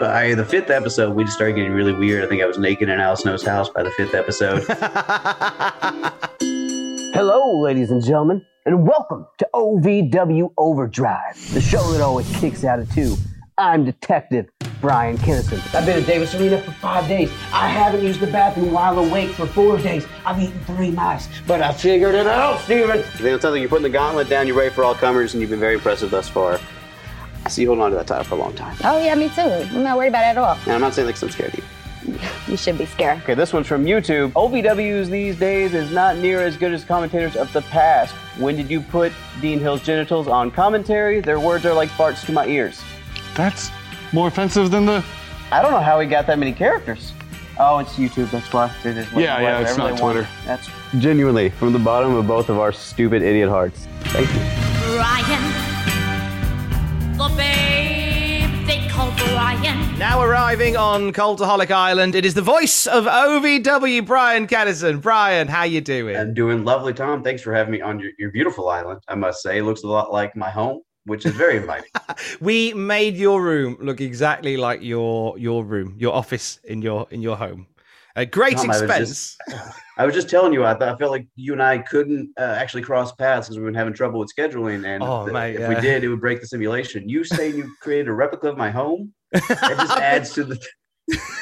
By the fifth episode, we just started getting really weird. I think I was naked in Al Snow's house by the fifth episode. Hello, ladies and gentlemen, and welcome to OVW Overdrive, the show that always kicks out of two. I'm Detective Brian Kinnison. I've been at Davis Arena for five days. I haven't used the bathroom while awake for four days. I've eaten three mice, but I figured it out, Steven. it sounds like you're putting the gauntlet down, you're ready for all comers, and you've been very impressive thus far. I see you holding on to that title for a long time. Oh yeah, me too. I'm not worried about it at all. And I'm not saying like I'm scared of you. You should be scared. Okay, this one's from YouTube. OVWs these days is not near as good as commentators of the past. When did you put Dean Hill's genitals on commentary? Their words are like farts to my ears. That's more offensive than the. I don't know how he got that many characters. Oh, it's YouTube. That's why. It is Yeah, yeah, it's not Twitter. That's genuinely from the bottom of both of our stupid idiot hearts. Thank you. Brian, the babe they call Brian. Now arriving on Cultaholic Island, it is the voice of OVW, Brian Caddison. Brian, how you doing? I'm doing lovely, Tom. Thanks for having me on your, your beautiful island. I must say, it looks a lot like my home, which is very inviting. we made your room look exactly like your your room, your office in your in your home. At great Tom, I was expense. just- I was just telling you, I, I felt like you and I couldn't uh, actually cross paths because we've been having trouble with scheduling. And Oh, th- mate, if we did, it would break the simulation. You saying you created a replica of my home? That just adds to the.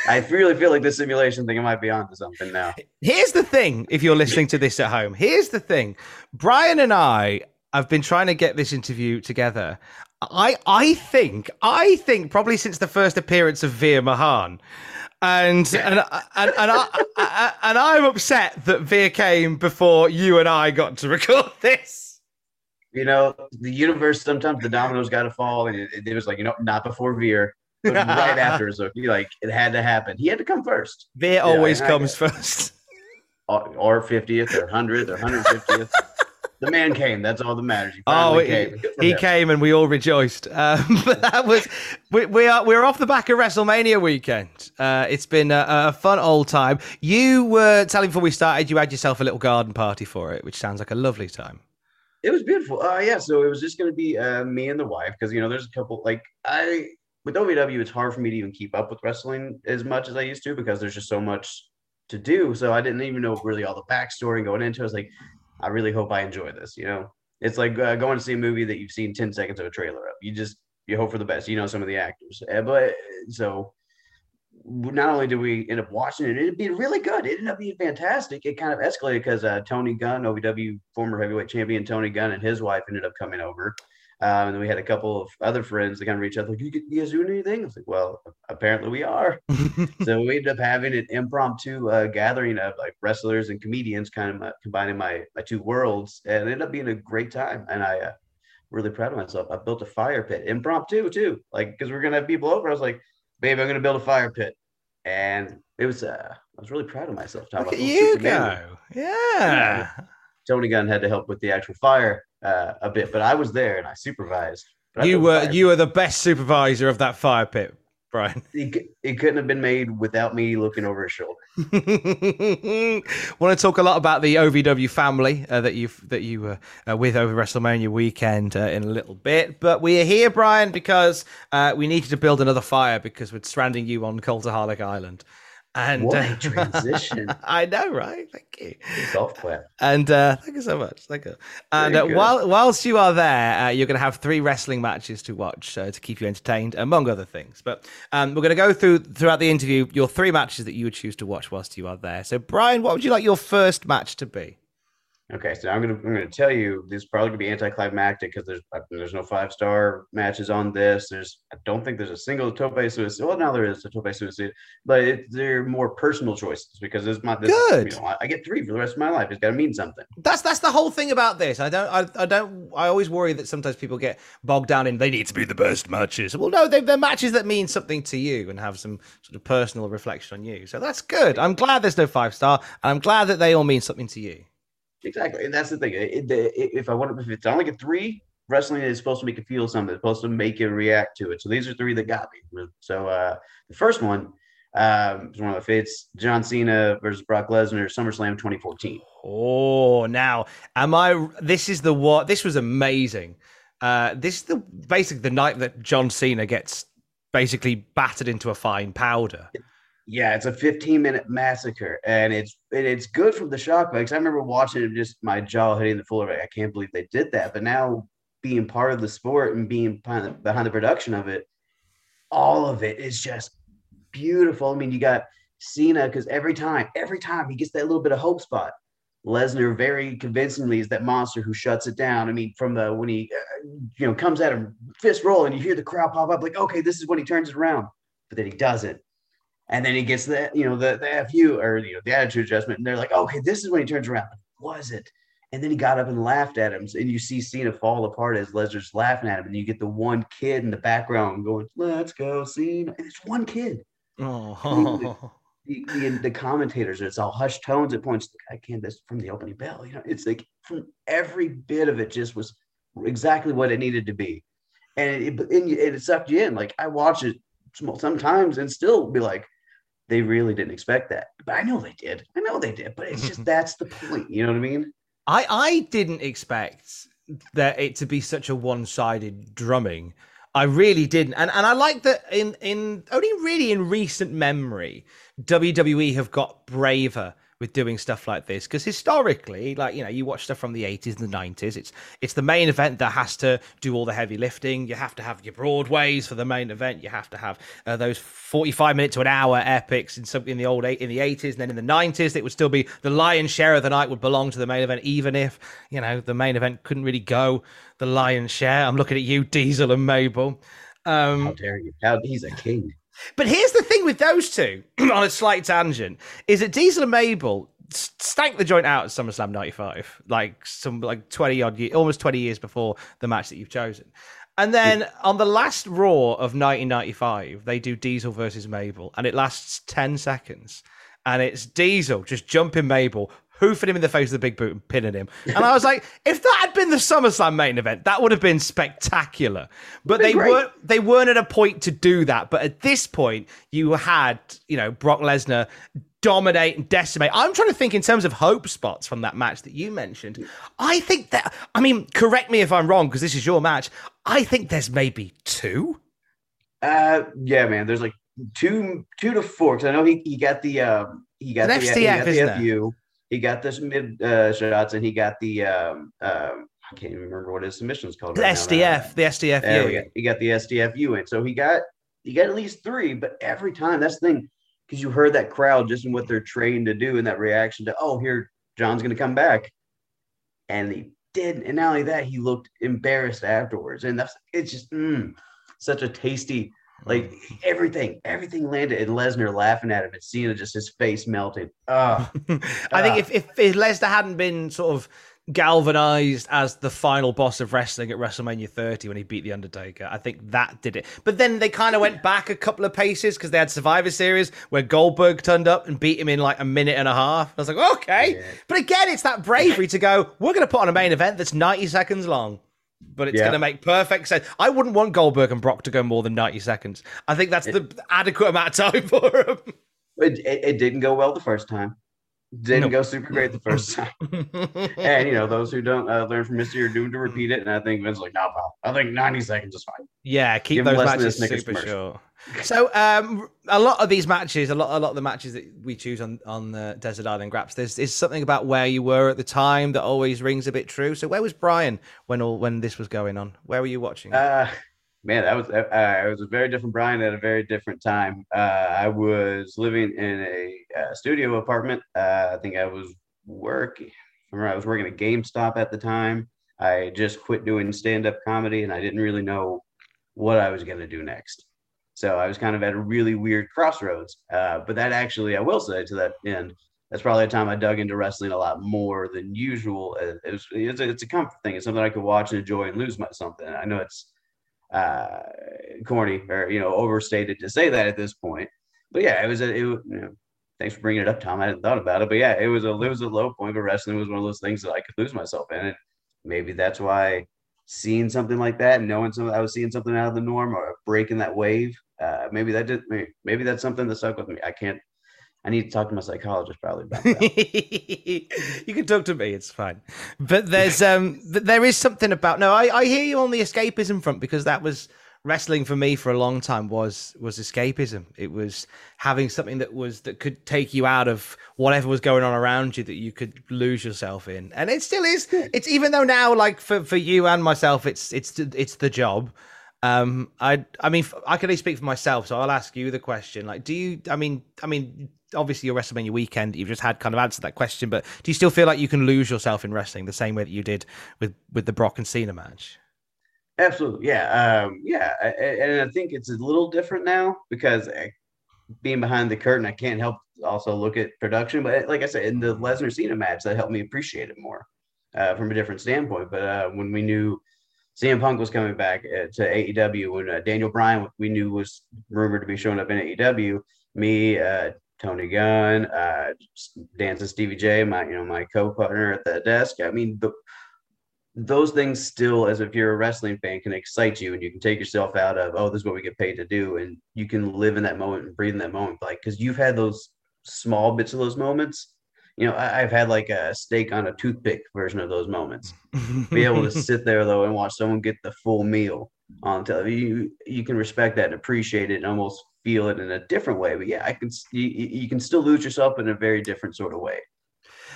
I really feel like this simulation thing I might be onto something now. Here's the thing if you're listening to this at home. Here's the thing. Brian and I have been trying to get this interview together. I I think I think probably since the first appearance of Veer Mahaan. And and and and, I, and I'm upset that Veer came before you and I got to record this. You know, the universe sometimes the dominoes got to fall, and it, it was like you know, not before Veer, but right after. So like it had to happen. He had to come first, Veer Yeah, always comes first. or or fiftieth, or hundredth, or hundred fiftieth. The man came. That's all that matters. He Oh, came. He him. came and we all rejoiced. Um, but that was we, we are we're off the back of WrestleMania weekend. Uh, it's been a, a fun old time. You were telling before we started, you had yourself a little garden party for it, which sounds like a lovely time. It was beautiful. Uh, yeah, so it was just going to be uh, me and the wife because you know there's a couple like I with OVW it's hard for me to even keep up with wrestling as much as I used to because there's just so much to do. So I didn't even know really all the backstory going into. it. I was like, I really hope I enjoy this. You know, it's like uh, going to see a movie that you've seen ten seconds of a trailer of. You just you hope for the best. You know some of the actors, Uh, but so not only did we end up watching it, it ended up being really good. It ended up being fantastic. It kind of escalated because uh, Tony Gunn, OVW former heavyweight champion Tony Gunn, and his wife ended up coming over. Um, and then we had a couple of other friends that kind of reached out, like, you, you guys doing anything? I was like, well, apparently we are. so we ended up having an impromptu uh, gathering of like wrestlers and comedians, kind of uh, combining my, my two worlds. And it ended up being a great time. And I, uh, really proud of myself. I built a fire pit, impromptu too, like because we're gonna have people over. I was like, babe, I'm gonna build a fire pit, and it was. uh I was really proud of myself. Look at you go. Yeah. Tony Gunn had to help with the actual fire uh, a bit, but I was there and I supervised. I You were you were the best supervisor of that fire pit, Brian. It, it couldn't have been made without me looking over his shoulder. Want to talk a lot about the OVW family uh, that you that you were uh, with over WrestleMania weekend uh, in a little bit, but we are here, Brian, because uh, we needed to build another fire because we're stranding you on Cultaholic Island. And What uh, transition. I know, right? Thank you. Clap. And uh, thank you so much. Thank you. And uh, while whilst you are there, uh, you're going to have three wrestling matches to watch uh, to keep you entertained, among other things. But um, we're going to go through throughout the interview your three matches that you would choose to watch whilst you are there. So, Brian, what would you like your first match to be? Okay, so I'm gonna I'm gonna tell you this is probably gonna be anticlimactic because there's there's no five star matches on this. There's I don't think there's a single Tope Suicida. Well, now there is a Tope Suicida, but it, they're more personal choices because is my this, Good. You know, I, I get three for the rest of my life. It's got to mean something. That's that's the whole thing about this. I don't I, I don't I always worry that sometimes people get bogged down in they need to be the best matches. Well, no, they, they're matches that mean something to you and have some sort of personal reflection on you. So that's good. I'm glad there's no five star, and I'm glad that they all mean something to you. Exactly, and that's the thing. It, if I want if it's only a three, wrestling is supposed to make you feel something. It's supposed to make you react to it. So these are three that got me. So uh, the first one um, is one of my favorites: John Cena versus Brock Lesnar, SummerSlam 2014. Oh, now am I? This is the what? This was amazing. Uh, this is the basically the night that John Cena gets basically battered into a fine powder. Yeah, it's a 15 minute massacre, and it's and it's good from the shock because I remember watching it, just my jaw hitting the floor. Like, I can't believe they did that. But now being part of the sport and being behind the, behind the production of it, all of it is just beautiful. I mean, you got Cena because every time, every time he gets that little bit of hope spot, Lesnar very convincingly is that monster who shuts it down. I mean, from the when he uh, you know comes at him fist roll and you hear the crowd pop up like, okay, this is when he turns it around, but then he doesn't. And then he gets the, you know, the, the FU or, you know, the attitude adjustment. And they're like, okay, this is when he turns around. Was it? And then he got up and laughed at him. And you see Cena fall apart as Lesnar's laughing at him. And you get the one kid in the background going, let's go, Cena. And it's one kid. Oh, The, the, the commentators, it's all hushed tones. It points, I can't, this from the opening bell. You know, it's like from every bit of it just was exactly what it needed to be. And it, and it, it sucked you in. Like I watch it sometimes and still be like, they really didn't expect that. But I know they did. I know they did. But it's just that's the point. You know what I mean? I I didn't expect that it to be such a one sided drumming. I really didn't, and and I like that in in only really in recent memory, WWE have got braver with doing stuff like this because historically like you know you watch stuff from the 80s and the 90s it's it's the main event that has to do all the heavy lifting. You have to have your broadways for the main event. You have to have uh, those 45 minute to an hour epics in some in the old eight in the 80s and then in the 90s it would still be the lion's share of the night would belong to the main event even if you know the main event couldn't really go the lion's share. I'm looking at you diesel and mabel. Um How dare you? How he's a king. But here's the thing with those two, on a slight tangent, is that Diesel and Mabel stank the joint out at SummerSlam '95, like some like 20 odd years, almost 20 years before the match that you've chosen. And then on the last Raw of 1995, they do Diesel versus Mabel, and it lasts 10 seconds. And it's Diesel just jumping Mabel, hoofing him in the face with a big boot and pinning him. And I was like, if that had been the SummerSlam main event, that would have been spectacular. But they great. weren't they weren't at a point to do that. But at this point, you had, you know, Brock Lesnar dominate and decimate. I'm trying to think in terms of hope spots from that match that you mentioned. I think that I mean, correct me if I'm wrong, because this is your match. I think there's maybe two. Uh, yeah, man. There's like two, two to four. Because I know he, he got the um, he got An the, FTF, he got isn't the it? FU. He got the mid uh, shots, and he got the um, um, I can't even remember what his submission is called. The right now. Uh, STF, the STF. There we yeah. go. He got the STFU in. So he got he got at least three, but every time that's the thing, because you heard that crowd just in what they're trained to do and that reaction to, oh, here John's gonna come back. And he did, and not only that, he looked embarrassed afterwards. And that's it's just mm, such a tasty, like everything, everything landed and Lesnar laughing at him and Cena just his face melting. Ah, I think if, if if Lesnar hadn't been sort of galvanized as the final boss of wrestling at WrestleMania 30 when he beat the Undertaker, I think that did it. But then they kind of went back a couple of paces because they had Survivor Series where Goldberg turned up and beat him in like a minute and a half. I was like, okay. But again, it's that bravery to go. We're going to put on a main event that's 90 seconds long. But it's Yeah. going to make perfect sense. I wouldn't want Goldberg and Brock to go more than 90 seconds. I think that's the adequate amount of time for them. it, it, it didn't go well the first time. Didn't Nope. go super great the first time. and you know, those who don't uh, learn from history are doomed to repeat it. And I think Vince was like, no, pal. I think 90 seconds is fine. Yeah, keep Give those less than a matches super short. So, um, a lot of these matches, a lot, a lot of the matches that we choose on on the Desert Island Graps, there's is something about where you were at the time that always rings a bit true. So, where was Brian when all when this was going on? Where were you watching? Uh, man, that was uh, I was a very different Brian at a very different time. Uh, I was living in a uh, studio apartment. Uh, I think I was working. I remember I was working at GameStop at the time. I just quit doing stand-up comedy, and I didn't really know what I was going to do next. So I was kind of at a really weird crossroads. Uh, but that actually, I will say to that end, that's probably a time I dug into wrestling a lot more than usual. Uh, It was, it's, a, it's a comfort thing. It's something I could watch and enjoy and lose my something. I know it's uh, corny or you know overstated to say that at this point, but yeah, it was a. It, you know, thanks for bringing it up, Tom. I hadn't thought about it, but yeah, it was a it was a low point. But wrestling was one of those things that I could lose myself in, and maybe that's why seeing something like that, knowing something, I was seeing something out of the norm or breaking that wave. Uh, maybe that did. Maybe, maybe that's something that stuck with me. I can't. I need to talk to my psychologist probably about that. you can talk to me; it's fine. But there's um, there is something about. No, I I hear you on the escapism front because that was wrestling for me for a long time was was escapism. It was having something that was that could take you out of whatever was going on around you that you could lose yourself in. And it still is. It's even though now like for for you and myself it's it's it's the job. Um I I mean I can only speak for myself so I'll ask you the question like do you I mean I mean obviously your WrestleMania weekend you've just had kind of answered that question but do you still feel like you can lose yourself in wrestling the same way that you did with with the Brock and Cena match? Absolutely, yeah, um, yeah, and I think it's a little different now because I, being behind the curtain, I can't help also look at production. But like I said, in the Lesnar Cena match, that helped me appreciate it more uh, from a different standpoint. But uh, when we knew CM Punk was coming back uh, to AEW, when uh, Daniel Bryan we knew was rumored to be showing up in AEW, me, uh, Tony Gunn, uh, dancing Stevie J, my you know my co-partner at the desk. I mean the those things still, as if you're a wrestling fan, can excite you and you can take yourself out of, oh, this is what we get paid to do. And you can live in that moment and breathe in that moment. Like, because you've had those small bits of those moments. You know, I, I've had like a steak on a toothpick version of those moments. Be able to sit there though and watch someone get the full meal on television. You, you can respect that and appreciate it and almost feel it in a different way. But yeah, I can, you, you can still lose yourself in a very different sort of way.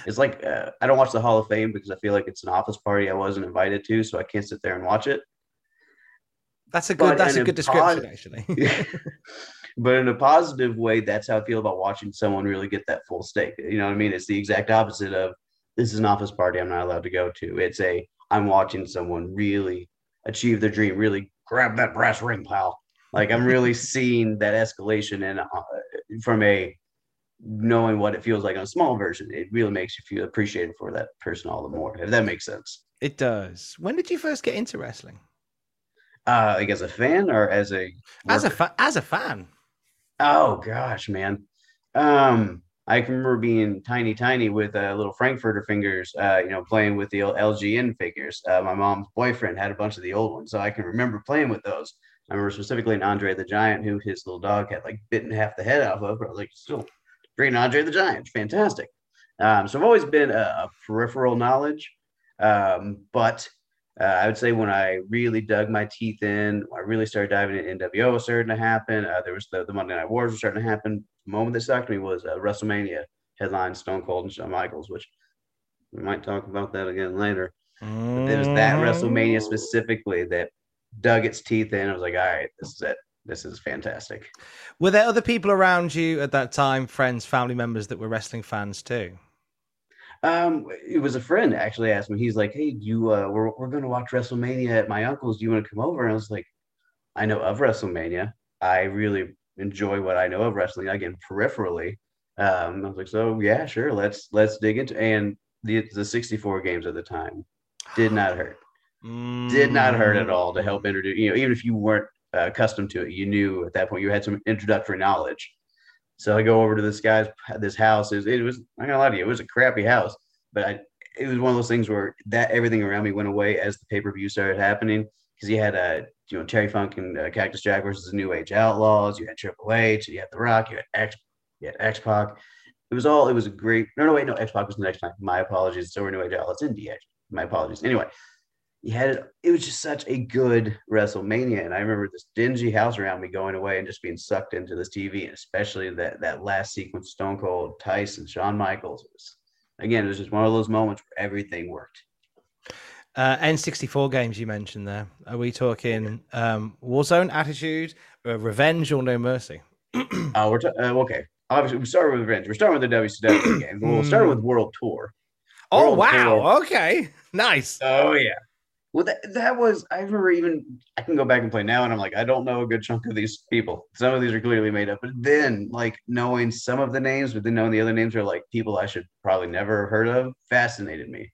It's like uh, I don't watch the Hall of Fame because I feel like it's an office party I wasn't invited to, so I can't sit there and watch it. That's a But good that's a good description pod- actually. but in a positive way, that's how I feel about watching someone really get that full stake. You know what I mean? It's the exact opposite of this is an office party I'm not allowed to go to. It's a I'm watching someone really achieve their dream, really grab that brass ring, pal. Like I'm really seeing that escalation and uh, from a knowing what it feels like on a small version, it really makes you feel appreciated for that person all the more. If that makes sense. it does. When did you first get into wrestling? Uh, like as a fan or as a As a fa- as a fan. Oh gosh, man. Um, I can remember being tiny, tiny with uh, little Frankfurter fingers. Uh, you know, playing with the old LJN figures. Uh, my mom's boyfriend had a bunch of the old ones, so I can remember playing with those. I remember specifically an Andre the Giant, who his little dog had like bitten half the head off of. But I was like, still great Andre the Giant, fantastic. Um, so I've always been a, a peripheral knowledge, um, but uh, I would say when I really dug my teeth in, I really started diving in. NWO was starting to happen. Uh, there was the, the Monday Night Wars was starting to happen. The moment that sucked me was uh, WrestleMania headline Stone Cold and Shawn Michaels, which we might talk about that again later. But it was that Mm. WrestleMania specifically that dug its teeth in. I was like, all right, this is it. This is fantastic. Were there other people around you at that time, friends, family members that were wrestling fans too? Um, it was a friend actually asked me. He's like, "Hey, you uh, we're we're going to watch WrestleMania at my uncle's. Do you want to come over?" And I was like, "I know of WrestleMania. I really enjoy what I know of wrestling. Again, peripherally." Um, I was like, "So yeah, sure. Let's let's dig into." And the the 64 games at the time did not hurt. Did not hurt at all to help introduce. You know, even if you weren't uh, accustomed to it, you knew at that point you had some introductory knowledge. So I go over to this guy's this house. It was, it was I'm gonna lie to you, it was a crappy house, but I, it was one of those things where that everything around me went away as the pay per view started happening because you had uh, you know Terry Funk and uh, Cactus Jack versus the New Age Outlaws. You had Triple H. You had The Rock. You had X. You had X Pac. it was all it was a great. No, no, wait, no. X Pac was the next time. My apologies. So we're New Age Outlaws in DX. My apologies. Anyway, you had it. It was just such a good WrestleMania, and I remember this dingy house around me going away and just being sucked into this TV, and especially that that last sequence, Stone Cold, Tyson, Shawn Michaels. It was, again, it was just one of those moments where everything worked. Uh, N64 games you mentioned there. Are we talking um, Warzone, Attitude, uh, Revenge, or No Mercy? uh, we're t- uh, okay. Obviously, we started with Revenge. We're starting with the WCW game. We'll start with World Tour. Oh World wow! Tour. Okay, nice. Oh yeah. Well, that, that was I remember even I can go back and play now, and I'm like I don't know a good chunk of these people. Some of these are clearly made up, but then like knowing some of the names, but then knowing the other names are like people I should probably never have heard of, fascinated me.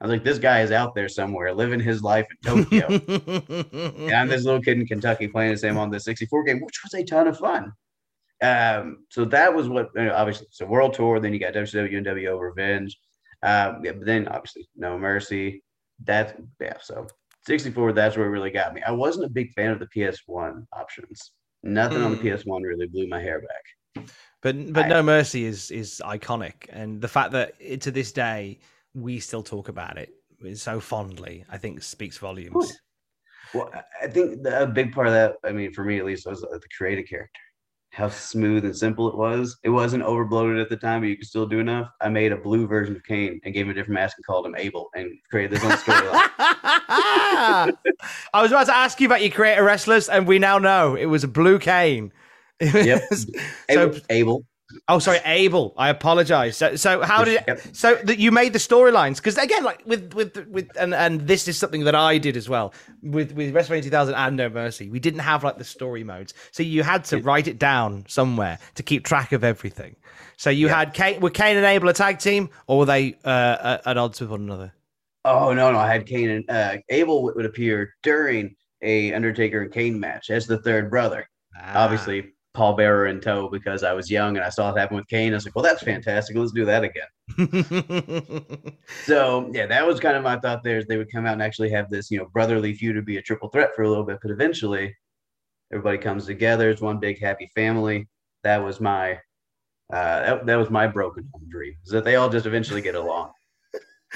I was like, this guy is out there somewhere, living his life in Tokyo. and I'm this little kid in Kentucky playing the same on the 64 game, which was a ton of fun. Um, so that was what you know, obviously so World Tour, then you got WCW, Revenge. Um, yeah, but then obviously No Mercy. That yeah, so 64, that's where it really got me. I wasn't a big fan of the PS1 options. Nothing on the Hmm. PS1 really blew my hair back. But but I- No Mercy is is iconic, and the fact that it, to this day we still talk about it so fondly, I think speaks volumes. Well, I- I think the, a big part of that, I mean, for me at least, was uh, the creative character. How smooth and simple it was. It wasn't overbloated at the time, but you could still do enough. I made a blue version of Kane and gave him a different mask and called him Abel and created this own storyline. I was about to ask you about your creator wrestlers, and we now know it was a Blue Kane. Yep. so, Abel, Abel. Oh, sorry, Abel. I apologize. So, so how did it? So that you made the storylines because again, like with with with and and this is something that I did as well with with WrestleMania 2000 and No Mercy. We didn't have like the story modes, so you had to write it down somewhere to keep track of everything. So you had Kane. Were Kane and Abel a tag team, or were they uh, at odds with one another? Oh no, no, I had Kane and uh, Abel would, would appear during a Undertaker and Kane match as the third brother. Ah. Obviously, Paul Bearer in tow because I was young and I saw it happen with Kane. I was like, well, that's fantastic. Let's do that again. So yeah, that was kind of my thought. There is they would come out and actually have this, you know, brotherly feud to be a triple threat for a little bit, but eventually everybody comes together. It's one big happy family. That was my uh, that, that was my broken home dream. Is that they all just eventually get along.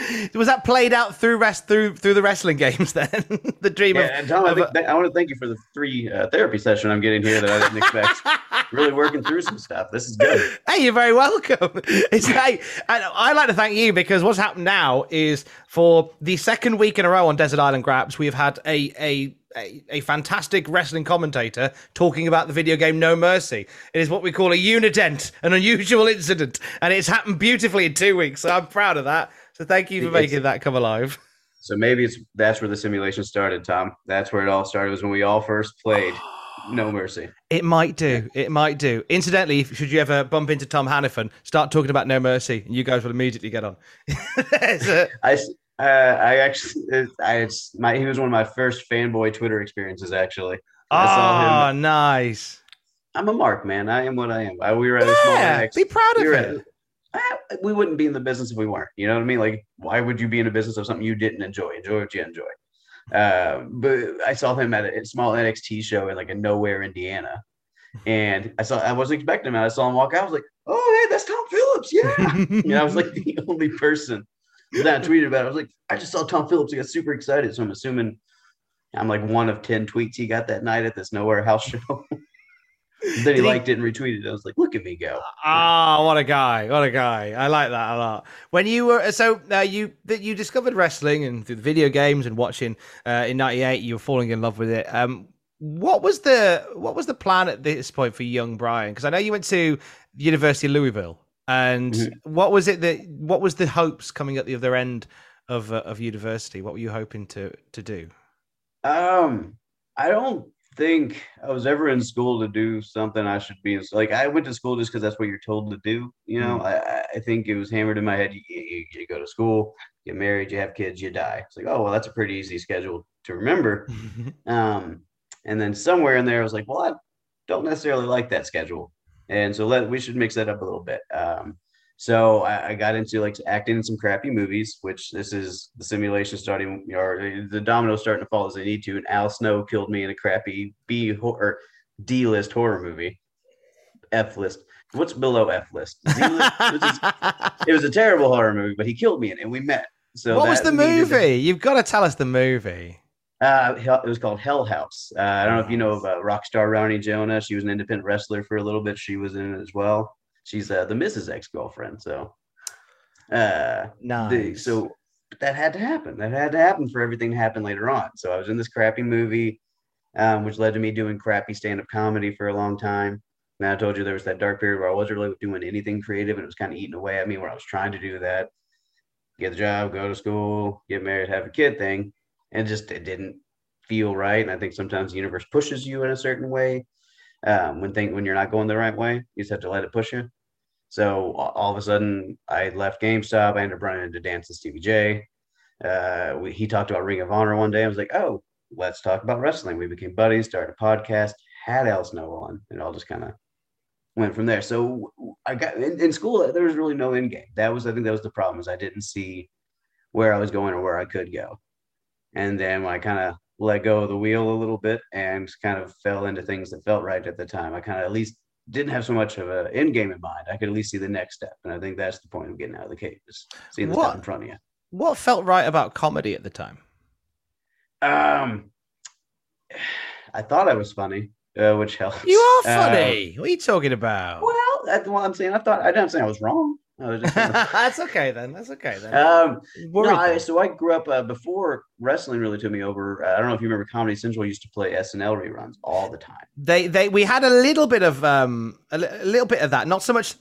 was that played out through rest through through the wrestling games then? the dream Yeah, of, and Tom, I, think I want to thank you for the free uh, therapy session I'm getting here that I didn't expect. really working through some stuff. This is good. Hey, you're very welcome. It's hey, and I like to thank you because what's happened now is for the second week in a row on Desert Island Graps, we've had a a a, a fantastic wrestling commentator talking about the video game No Mercy. It is what we call a unident, an unusual incident, and it's happened beautifully in two weeks. So I'm proud of that. So thank you for making that come alive. So maybe it's that's where the simulation started, Tom. That's where it all started. Was when we all first played No Mercy. It might do. It might do. Incidentally, if- should you ever bump into Tom Hannifan, start talking about No Mercy, and you guys will immediately get on. A- I uh, I actually it- I it's my he was one of my first fanboy Twitter experiences. Actually, I saw him. oh, nice. I'm a mark, man. I am what I am. I, we were at a small Yeah, be proud of we it. at- Ah, we wouldn't be in the business if we weren't. You know what I mean? Like, why would you be in a business of something you didn't enjoy? Enjoy what you enjoy. Uh, but I saw him at a small NXT show in like a nowhere Indiana, and I saw I wasn't expecting him. I saw him walk out. I was like, "Oh, hey, that's Tom Phillips." Yeah, know, I was like the only person that tweeted about it. I was like, "I just saw Tom Phillips. I got super excited." So I'm assuming I'm like one of ten tweets he got that night at this nowhere house show. then he he- liked it and retweeted it. I was like, "Look at me go!" Ah, what a guy! What a guy! I like that a lot. When you were so uh, you that you discovered wrestling and through the video games and watching uh, in '98, you were falling in love with it. Um, what was the what was the plan at this point for young Brian? Because I know you went to University of Louisville, and Mhm. what was it that what was the hopes coming at the other end of uh, of university? What were you hoping to to do? Um, I don't think I was ever in school to do something I should be in. Like I went to school just because that's what you're told to do. You know, I, I- I think it was hammered in my head. You, you, you go to school, get married, you have kids, you die. It's like, oh well, that's a pretty easy schedule to remember. Um, and then somewhere in there, I was like, well, I don't necessarily like that schedule, and so let we should mix that up a little bit. Um, so I, I got into like acting in some crappy movies, which this is the simulation starting or the dominoes starting to fall as they need to. And Al Snow killed me in a crappy B or D list horror movie, F list. what's below F list? List? it, was it was a terrible horror movie, but he killed me in it, and we met. So what was the movie? You've got to tell us the movie. Uh, it was called Hell House. Uh, I don't know if you know of uh, rock star Ronnie Jonah. She was an independent wrestler for a little bit. She was in it as well. She's uh, the Mrs. ex girlfriend. So, uh, the, so but that had to happen. That had to happen for everything to happen later on. So I was in this crappy movie, um, which led to me doing crappy stand up comedy for a long time. And I told you there was that dark period where I wasn't really doing anything creative, and it was kind of eating away at me. Where I was trying to do that, get the job, go to school, get married, have a kid thing, and just it didn't feel right. And I think sometimes the universe pushes you in a certain way um, when think when you're not going the right way. You just have to let it push you. So all of a sudden, I left GameStop. I ended up running into Dance and Stevie J. Uh, we, he talked about Ring of Honor one day. I was like, oh, let's talk about wrestling. We became buddies, started a podcast, had Al Snow on, and all just kind of went from there. So I got in, in school. There was really no end game. That was, I think, that was the problem. Is I didn't see where I was going or where I could go. And then when I kind of let go of the wheel a little bit and kind of fell into things that felt right at the time, I kind of at least didn't have so much of an end game in mind. I could at least see the next step. And I think that's the point of getting out of the cave is seeing the What? in front of you. What felt right about comedy at the time? Um, I thought I was funny, uh, which helps. You are funny. what are you talking about? well, that's what I'm saying. I thought I didn't say I was wrong. I was just That's okay then. That's okay then. um, no, I, so I grew up uh, before wrestling really took me over. Uh, I don't know if you remember Comedy Central used to play SNL reruns all the time. They they we had a little bit of um a, li- a little bit of that. Not so much.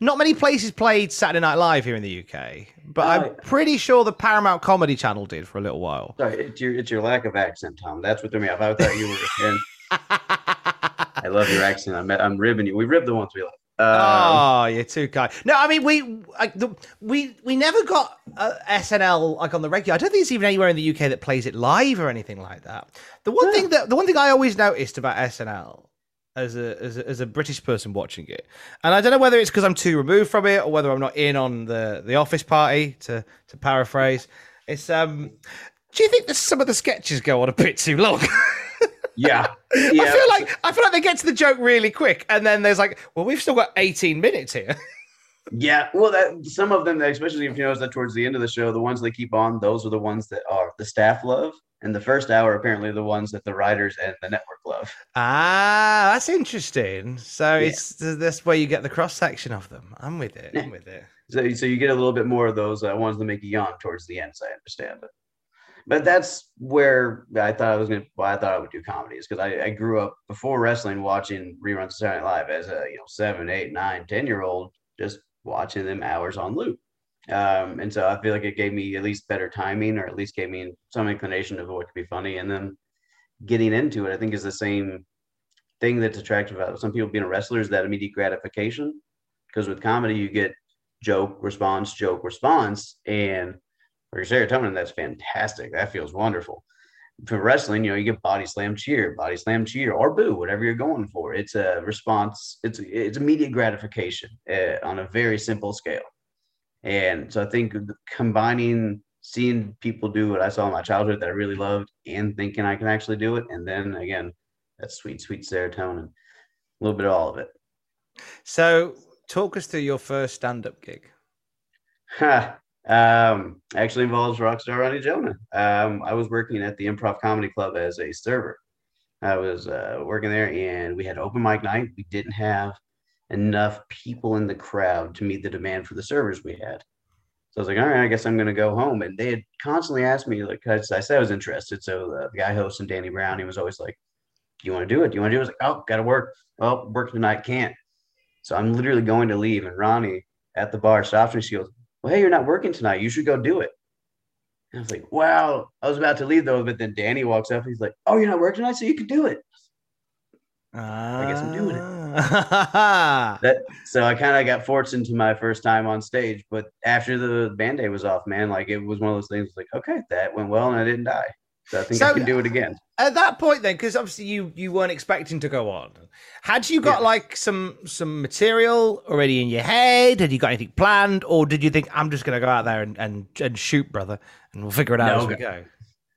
Not many places played Saturday Night Live here in the UK, but I'm pretty sure the Paramount Comedy Channel did for a little while. Sorry, it's your it's your lack of accent, Tom. That's what threw me off. I thought you were. In, I love your accent. I'm I'm ribbing you. We ribbed the ones we like. Um, oh, you're too kind. No, I mean we like the, we we never got uh, SNL like on the regular. I don't think it's even anywhere in the UK that plays it live or anything like that. The one thing that the one thing I always noticed about SNL as a, as a as a British person watching it, and I don't know whether it's because I'm too removed from it or whether I'm not in on the the Office Party to to paraphrase. It's um. Do you think that some of the sketches go on a bit too long? yeah, I feel like I feel like they get to the joke really quick, and then there's like, well, we've still got 18 minutes here. Yeah, well, that some of them, especially if you notice that towards the end of the show, the ones they keep on, those are the ones that are the staff love, and the first hour apparently the ones that the writers and the network love. Ah, that's interesting. So Yeah. it's that's where you get the cross section of them. I'm with it. I'm with it. So, so you get a little bit more of those uh, ones that make you yawn towards the end. So I understand it, but that's where I thought I was gonna. Well, I thought I would do comedies because I, I grew up before wrestling watching reruns of Saturday Night Live as a you know seven, eight, nine, ten year old, just watching them hours on loop. Um, and so I feel like it gave me at least better timing, or at least gave me some inclination of what could be funny. And then getting into it, I think is the same thing that's attractive about some people being a wrestler is that immediate gratification. Because with comedy, you get joke response, joke response, and for your serotonin, that's fantastic. That feels wonderful. For wrestling, you know, you get body slam cheer, body slam cheer, or boo, whatever you're going for. It's a response. It's it's immediate gratification uh, on a very simple scale. And so I think combining seeing people do what I saw in my childhood that I really loved and thinking I can actually do it. And then again, that sweet, sweet serotonin, a little bit of all of it. So talk us through your first stand-up gig. Ha. Um, actually involves Rockstar Ronnie Jonah. Um, I was working at the Improv Comedy Club as a server. I was uh, working there and we had open mic night. We didn't have enough people in the crowd to meet the demand for the servers we had. So I was like, all right, I guess I'm going to go home. And they had constantly asked me, like, I said I was interested. So the, the guy hosting Danny Brown, he was always like, do you want to do it? Do you want to do it? I was like, oh, got to work. Well, work tonight, can't. So I'm literally going to leave. And Ronnie at the bar stops me. She goes, well, hey, you're not working tonight. You should go do it. And I was like, wow. I was about to leave though, but then Danny walks up. He's like, oh, you're not working tonight, so you can do it. I guess I'm doing it. it. That so I kind of got forced into my first time on stage. But after the band aid was off, man, like it was one of those things. Like, okay, that went well, and I didn't die. So I think I can do it again. At that point, then, because obviously you you weren't expecting to go on, had you got Yeah. like some some material already in your head? Had you got anything planned, or did you think I'm just going to go out there and, and and shoot, brother, and we'll figure it out No, as we go?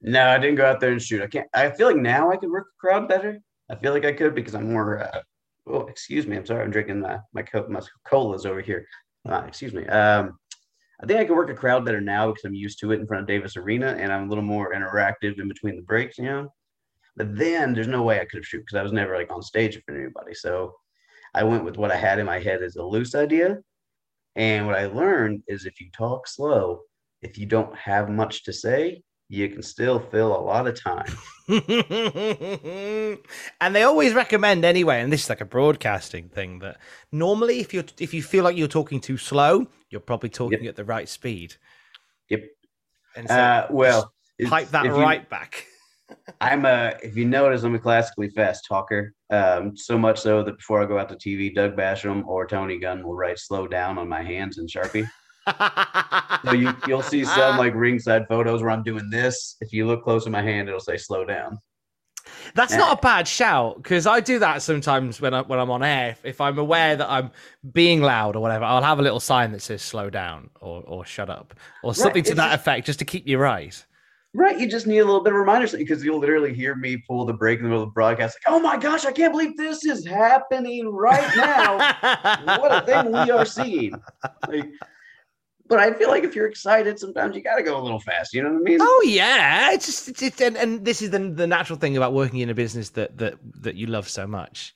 No, I didn't go out there and shoot. I can't. I feel like now I could work the crowd better. I feel like I could because I'm more uh, oh, excuse me. I'm sorry. I'm drinking my my, co- my colas over here. Uh, excuse me. Um, I think I can work a crowd better now because I'm used to it in front of Davis Arena, and I'm a little more interactive in between the breaks. You know. But then there's no way I could have shoot because I was never like on stage for anybody. So I went with what I had in my head as a loose idea. And what I learned is if you talk slow, if you don't have much to say, you can still fill a lot of time. and they always recommend anyway, and this is like a broadcasting thing that normally if you if you feel like you're talking too slow, you're probably talking Yep. at the right speed. Yep. And so Uh, well, pipe that if you- right back. I'm a, if you notice, I'm a classically fast talker. Um, so much so that before I go out to TV, Doug Basham or Tony Gunn will write "slow down" on my hands in Sharpie. So you you'll see some ah. like ringside photos where I'm doing this. If you look close at my hand, it'll say "slow down." That's not a bad shout because I do that sometimes when I when I'm on air. If, if I'm aware that I'm being loud or whatever, I'll have a little sign that says "slow down" or or "shut up" or something to it's that just- effect, just to keep you right. Right, you just need a little bit of reminder because you'll literally hear me pull the break in the middle of the broadcast. Like, oh my gosh, I can't believe this is happening right now. what a thing we are seeing. Like, but I feel like if you're excited, sometimes you got to go a little fast. You know what I mean? Oh yeah, it's just it's, it's and, and this is the the natural thing about working in a business that that that you love so much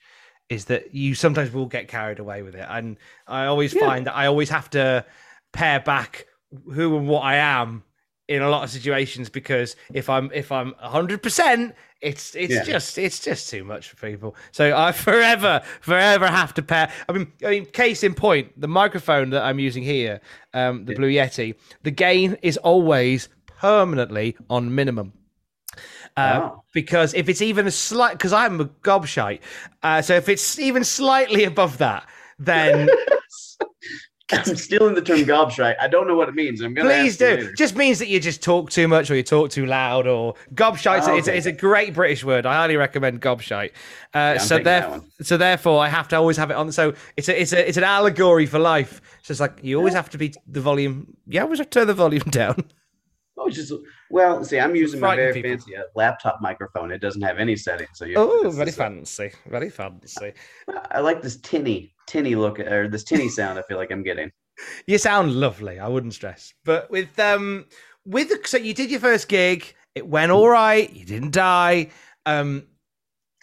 is that you sometimes will get carried away with it, and I always Yeah. find that I always have to pare back who and what I am in a lot of situations because if I'm if I'm hundred percent, it's it's Yeah. just it's just too much for people. So I forever forever have to pair. I mean, I mean, case in point, the microphone that I'm using here, um, the Blue Yeti, the gain is always permanently on minimum. Uh, Wow. Because if it's even a slight, because I'm a gobshite, uh, so if it's even slightly above that, then I'm stealing the term gobshite. I don't know what it means. I'm gonna please do. Just means that you just talk too much or you talk too loud or gobshite. Oh, it's, a, okay. it's a great British word. I highly recommend gobshite. Uh, I'm so there, so therefore, I have to always have it on. So it's a, it's a, it's an allegory for life. So it's like you always have to be the volume. Yeah, always have to turn the volume down. Oh, just well, see, I'm using my very people. fancy uh, laptop microphone. It doesn't have any settings, so you. Oh, very uh, fancy, very fancy. I like this tinny, tinny look, or this tinny sound. I feel like I'm getting. You sound lovely. I wouldn't stress. But with um with so you did your first gig, it went all right. You didn't die. Um,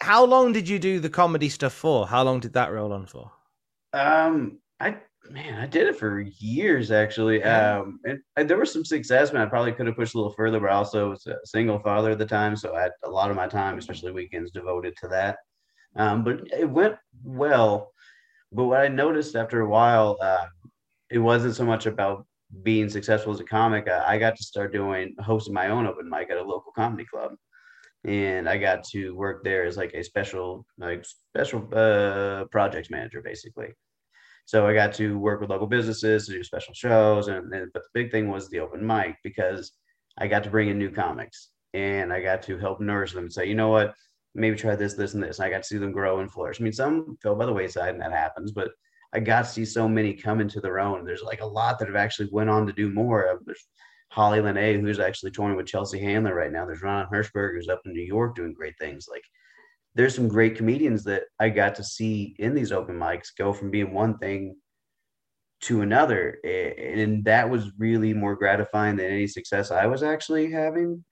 how long did you do the comedy stuff for? How long did that roll on for? Um, I man, I did it for years actually. Yeah. Um, and, and there was some success, man. I probably could have pushed a little further, but I also was a single father at the time, so I had a lot of my time, especially weekends, devoted to that. Um, but it went well. But what I noticed after a while, uh, it wasn't so much about being successful as a comic. I, I got to start doing hosting my own open mic at a local comedy club, and I got to work there as like a special like special uh, projects manager, basically. So I got to work with local businesses to do special shows, and, and but the big thing was the open mic because I got to bring in new comics and I got to help nourish them and say, you know what, maybe try this, this, and this. And I got to see them grow and flourish. I mean, some fell by the wayside, and that happens, but I got to see so many come into their own. There's like a lot that have actually went on to do more. There's Holly Lene, who's actually touring with Chelsea Handler right now. There's Ron Hirschberg, who's up in New York doing great things. Like there's some great comedians that I got to see in these open mics go from being one thing to another. And that was really more gratifying than any success I was actually having.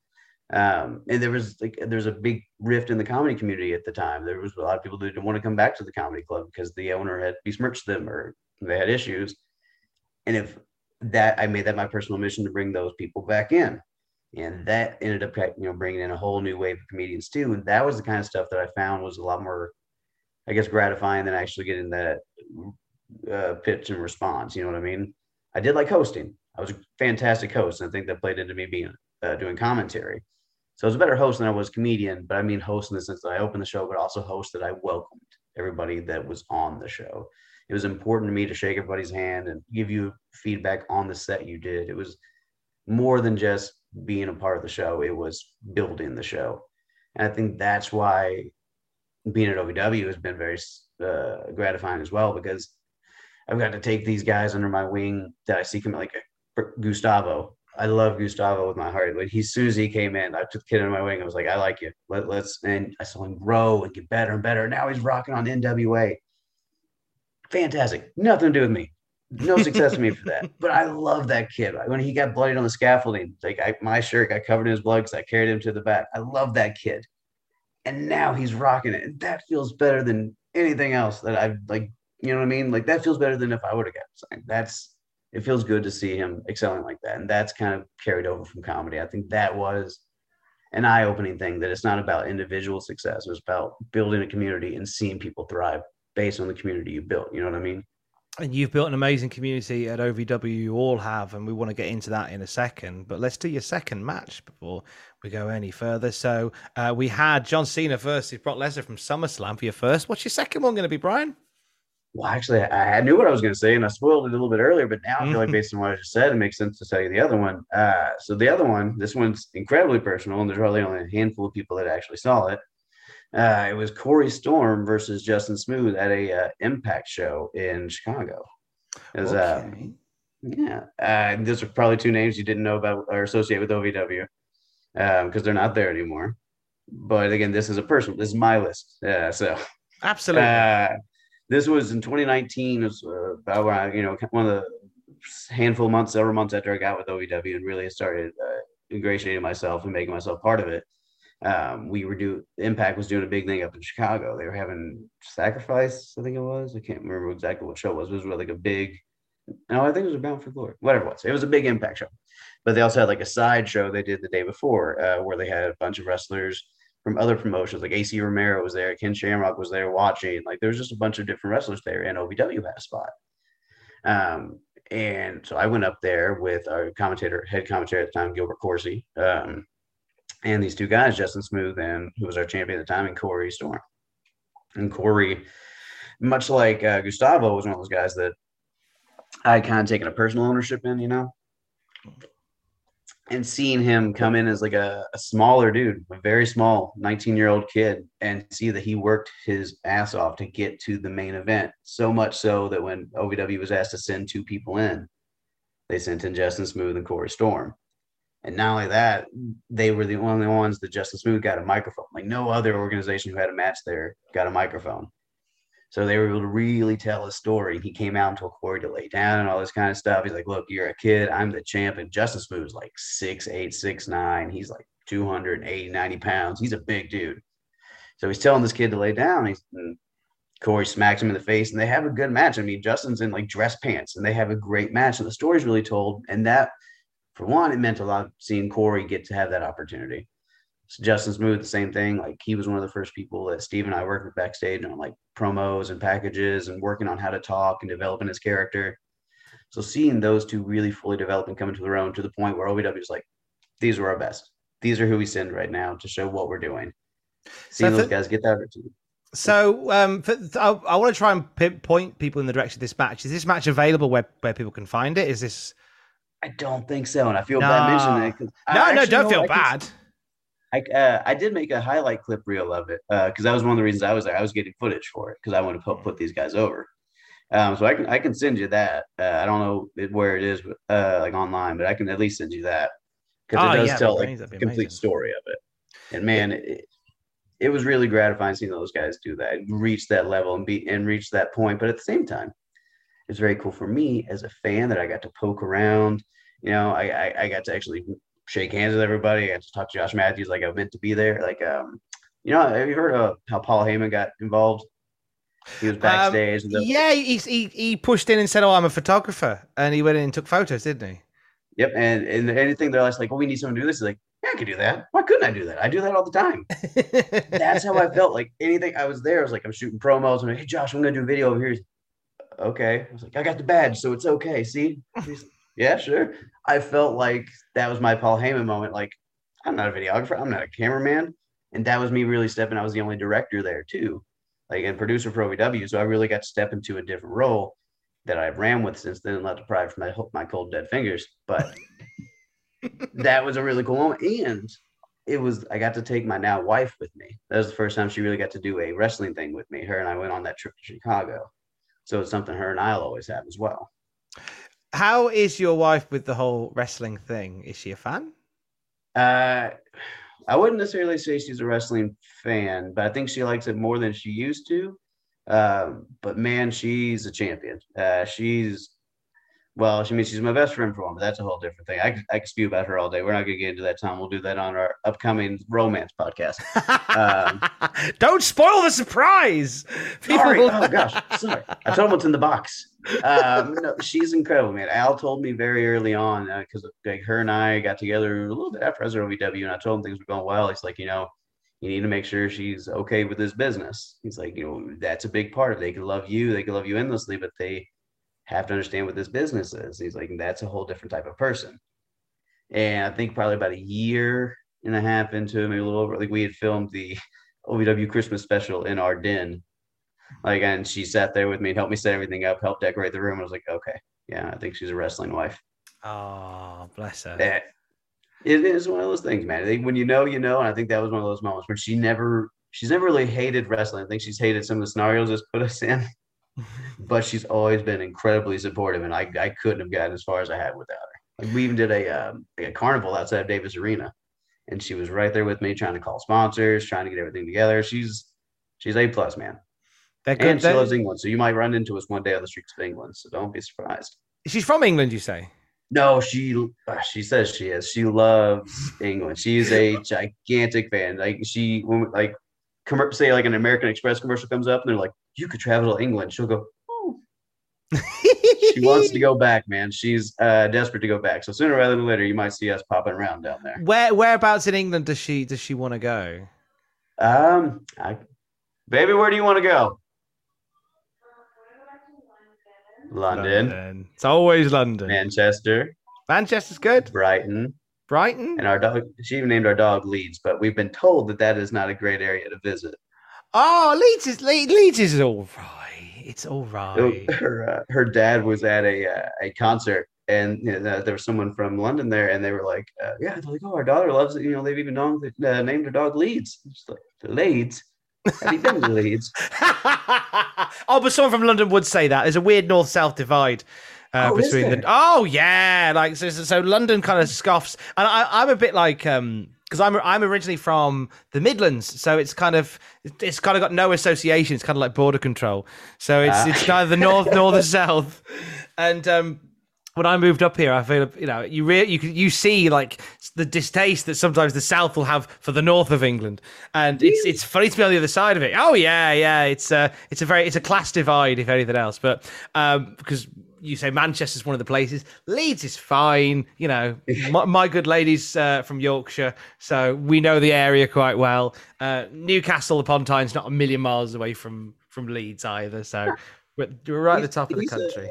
Um, and there was like there's a big rift in the comedy community at the time. There was a lot of people that didn't want to come back to the comedy club because the owner had besmirched them or they had issues. And if that I made that my personal mission to bring those people back in. And that ended up, you know, bringing in a whole new wave of comedians too. And that was the kind of stuff that I found was a lot more, I guess, gratifying than actually getting that uh, pitch and response. You know what I mean? I did like hosting. I was a fantastic host, and I think that played into me being uh, doing commentary. So I was a better host than I was comedian. But I mean, host in the sense that I opened the show, but also host that I welcomed everybody that was on the show. It was important to me to shake everybody's hand and give you feedback on the set you did. It was more than just being a part of the show, it was building the show. And I think that's why being at OVW has been very uh, gratifying as well because I've got to take these guys under my wing that I see come like Gustavo. I love Gustavo with my heart. When he, as soon as he came in, I took the kid under my wing. I was like, I like you. Let, let's, and I saw him grow and get better and better. Now he's rocking on NWA. fantastic. Nothing to do with me. No success to me for that. But I love that kid. When he got bloodied on the scaffolding, like I, my shirt got covered in his blood because I carried him to the back. I love that kid. And now he's rocking it. And that feels better than anything else that I've like, you know what I mean? Like that feels better than if I would have got signed. That's it feels good to see him excelling like that. And that's kind of carried over from comedy. I think that was an eye-opening thing that it's not about individual success. It was about building a community and seeing people thrive based on the community you built. You know what I mean? And you've built an amazing community at OVW. You all have, and we want to get into that in a second. But let's do your second match before we go any further. So uh, we had John Cena versus Brock Lesnar from SummerSlam for your first. What's your second one going to be, Brian? Well, actually, I, I knew what I was going to say, and I spoiled it a little bit earlier. But now I feel like, based on what I just said, it makes sense to tell you the other one. Uh, so the other one, this one's incredibly personal, and there's probably only a handful of people that actually saw it. Uh, it was Corey Storm versus Justin Smooth at a uh, Impact show in Chicago. Was, uh, Okay. yeah, uh, those are probably two names you didn't know about or associate with OVW because they're not there anymore. But again, this is a personal. This is my list. Uh, so Absolutely. uh, this was in 2019. It was uh, about I, you know, one of the handful of months, several months after I got with OVW and really started uh, ingratiating myself and making myself part of it. Um, we were do Impact was doing a big thing up in Chicago. They were having Sacrifice, I think it was. I can't remember exactly what show it was. It was really like a big. No, I think it was a Bound for Glory. Whatever it was, it was a big Impact show. But they also had like a side show they did the day before, uh, where they had a bunch of wrestlers from other promotions, like AC Romero was there, Ken Shamrock was there watching. Like there was just a bunch of different wrestlers there, and OVW had a spot. Um, and so I went up there with our commentator, head commentator at the time, Gilbert Corsi, um, and these two guys, Justin Smooth and who was our champion at the time, and Corey Storm. And Corey, much like uh, Gustavo, was one of those guys that I kind of taken a personal ownership in, you know and seeing him come in as like a, a smaller dude, a very small 19 year old kid, and see that he worked his ass off to get to the main event. So much so that when OVW was asked to send two people in, they sent in Justin Smooth and Corey Storm. And not only that, they were the only ones that Justin Smooth got a microphone. Like no other organization who had a match there got a microphone. So they were able to really tell a story. He came out and told Corey to lay down and all this kind of stuff. He's like, look, you're a kid. I'm the champ. And Justin Smooth is like six eight, six nine. He's like 280, 90 pounds. He's a big dude. So he's telling this kid to lay down. He's, Corey smacks him in the face and they have a good match. I mean, Justin's in like dress pants and they have a great match. And the story's really told. And that, for one, it meant a lot seeing Corey get to have that opportunity. So Justin Smooth, the same thing. Like he was one of the first people that Steve and I worked with backstage on like promos and packages and working on how to talk and developing his character. So seeing those two really fully develop and come into their own to the point where OVW is like, these are our best. These are who we send right now to show what we're doing. Seeing So those guys get that opportunity. So, um, for, I, I want to try and point people in the direction of this match. Is this match available where, where people can find it? Is this? I don't think so, and I feel bad mentioning it. No, no, don't feel I can- bad. I uh, I did make a highlight clip reel of it because that was one of the reasons I was there. I was getting footage for it because I wanted to put, put these guys over. Um, so I can I can send you that. Uh, I don't know where it is, uh, like online, but I can at least send you that because Oh, it does yeah, tell like complete amazing. story of it. And man, it, it was really gratifying seeing those guys do that, reach that level, and be and reach that point. But at the same time, it's very cool for me as a fan that I got to poke around. You know, I I, I got to actually shake hands with everybody. I got to talk to Josh Matthews like I meant to be there. Like, um, you know, have you heard of how Paul Heyman got involved? He was backstage. and the- Um, yeah, he, he he pushed in and said, "Oh, I'm a photographer," and he went in and took photos, didn't he? Yep. And and anything they're like, well, we need someone to do this. He's like, yeah, I could do that. Why couldn't I do that? I do that all the time. That's how I felt. Like anything I was there, I was like, I'm shooting promos. I'm like, hey Josh, I'm gonna do a video over here. He's, okay. I was like, I got the badge, so it's okay. See? Yeah, sure. I felt like that was my Paul Heyman moment. Like, I'm not a videographer, I'm not a cameraman. And that was me really stepping. I was the only director there too, like and producer for OVW. So I really got to step into a different role that I've ran with since then, not deprived from my my cold dead fingers. But that was a really cool moment. And it was I got to take my now wife with me. That was the first time she really got to do a wrestling thing with me. Her and I went on that trip to Chicago. So it's something her and I'll always have as well. How is your wife with the whole wrestling thing? Is she a fan? Uh I wouldn't necessarily say she's a wrestling fan, but I think she likes it more than she used to Um, but man, she's a champion. Uh, she's well, she means she's my best friend for one, but that's a whole different thing. I I could spew about her all day. We're not going to get into that time. We'll do that on our upcoming romance podcast. Um, Don't spoil the surprise. People sorry. Oh gosh, sorry. I told him what's in the box. Um, no, she's incredible, man. Al told me very early on because like her and I got together a little bit after I was at OVW, and I told him things were going well. He's like, you know, you need to make sure she's okay with this business. He's like, you know, that's a big part. They can love you, they can love you endlessly, but they have to understand what this business is. He's like, that's a whole different type of person. And I think probably about a year and a half into it, maybe a little over, like we had filmed the OVW Christmas special in our den. Like, and she sat there with me and helped me set everything up, helped decorate the room. I was like, okay, yeah, I think she's a wrestling wife. Oh, bless her. Eh, It is one of those things, man. I think when you know, you know. And I think that was one of those moments when she never, she's never really hated wrestling. I think she's hated some of the scenarios it's put us in, but she's always been incredibly supportive. And I, I couldn't have gotten as far as I had without her. Like we even did a, um, a carnival outside of Davis Arena, and she was right there with me, trying to call sponsors, trying to get everything together. She's, she's a plus, man. They're And she loves England, so you might run into us one day on the streets of England. So don't be surprised. She's from England, you say? No, she uh, she says she is. She loves England. She's a gigantic fan. Like she when like say like an American Express commercial comes up and they're like, "You could travel to England." She'll go. Oh. she wants to go back, man. She's uh, desperate to go back. So sooner rather than later, you might see us popping around down there. Where whereabouts in England does she does she want to go? Um, I, baby, where do you want to go? London, It's always London. Manchester, Manchester's good. Brighton, Brighton. and our dog. She even named our dog Leeds, but we've been told that that is not a great area to visit. Oh, Leeds is Le- Leeds is all right. It's all right. her uh, her dad was at a uh, a concert and you know, there was someone from London there and they were like uh, yeah they're like oh our daughter loves it you know they've even known, uh, named her dog Leeds like Leeds have you been to Leeds oh, but someone from London would say that. There's a weird north south divide. Uh, Oh, between the oh yeah like so, so, London kind of scoffs and I, I'm a bit like um because I'm I'm originally from the Midlands so it's kind of it's kind of got no association it's kind of like border control so it's Ah. it's neither the north nor the south and um when I moved up here, I feel you know you re- you you see like the distaste that sometimes the south will have for the north of England, and it's it's funny to be on the other side of it. Oh yeah, yeah, it's a it's a very it's a class divide if anything else, but um because you say Manchester's one of the places, Leeds is fine. You know, my, my good ladies uh, from Yorkshire, so we know the area quite well. Uh, Newcastle upon Tyne's not a million miles away from from Leeds either, so we're, we're right at the top of the country.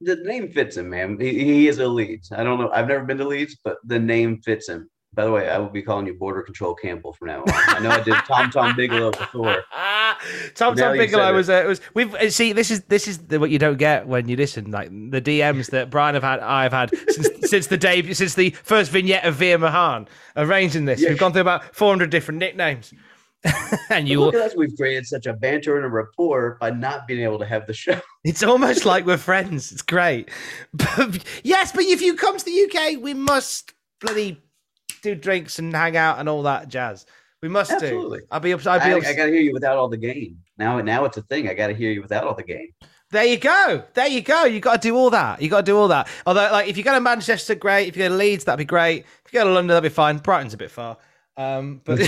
The name fits him man. He, he is a Leeds. I don't know. I've never been to Leeds but the name fits him. By the way I will be calling you Border Control Campbell from now on. I know I did Tom Tom Bigelow before. Tom Tom Bigelow was uh, it was we've uh, see this is this is the, what you don't get when you listen like the DMs that Brian have had I've had since since the day since the first vignette of Veer Mahaan arranging this. Yeah. we've gone through about 400 different nicknames and you look at us we've created such a banter and a rapport by not being able to have the show it's almost like we're friends it's great but, yes but if you come to the UK we must bloody do drinks and hang out and all that jazz we must Absolutely. do I'll be I'll be I, I got to hear you without all the game. Now, now it's a thing. I got to hear you without all the game. There you go. There you go. You got to do all that. You got to do all that. Although, like, if you go to Manchester, great. If you go to Leeds, that'd be great. If you go to London, that'd be fine. Brighton's a bit far. Um, but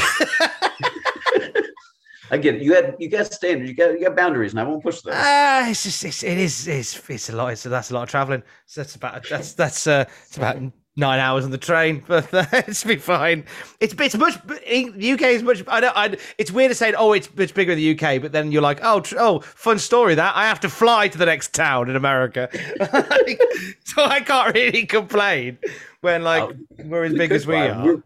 I get it. You got you got standards. You got you got boundaries, and I won't push those. ah, it's just it's, it is it's it's a lot. It's that's a lot of traveling. So that's about that's that's uh it's about nine hours on the train, but uh, it's be fine. It's it's much the UK is much. I know. I, it's weird to say. Oh, it's much bigger in the UK, but then you're like, oh, tr- oh, fun story that I have to fly to the next town in America, so I can't really complain when like Oh, we're as We big as we fly. are. We're,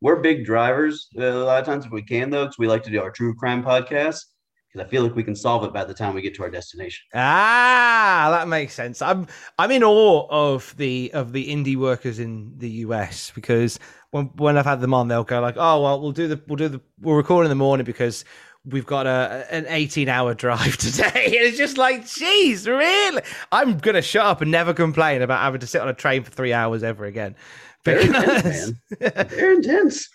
we're big drivers uh, a lot of times if we can, though, because we like to do our true crime podcast. Because I feel like we can solve it by the time we get to our destination. Ah, that makes sense. I'm I'm in awe of the of the indie workers in the US because when when I've had them on, they'll go like, "Oh well, we'll do the we'll do the we'll record in the morning because we've got a an 18 hour drive today." And it's just like, "Jeez, really?" I'm gonna shut up and never complain about having to sit on a train for three hours ever again. They're intense, man. They're intense.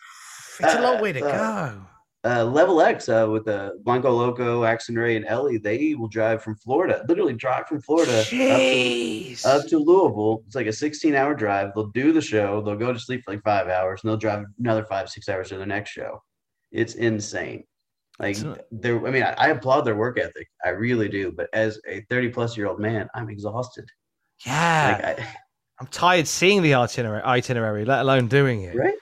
it's a long way to Uh, go. uh, Level X uh, with the Blanco Loco, Axon Ray, and Ellie, they will drive from Florida, literally drive from Florida up to, up to Louisville. It's like a 16 hour drive. They'll do the show, they'll go to sleep for like five hours, and they'll drive another five, six hours to the next show. It's insane. Like they're, I mean, I, I applaud their work ethic. I really do. But as a 30 plus year old man, I'm exhausted. yeah. Like I, I'm tired seeing the itinerary, itinerary, let alone doing it. right?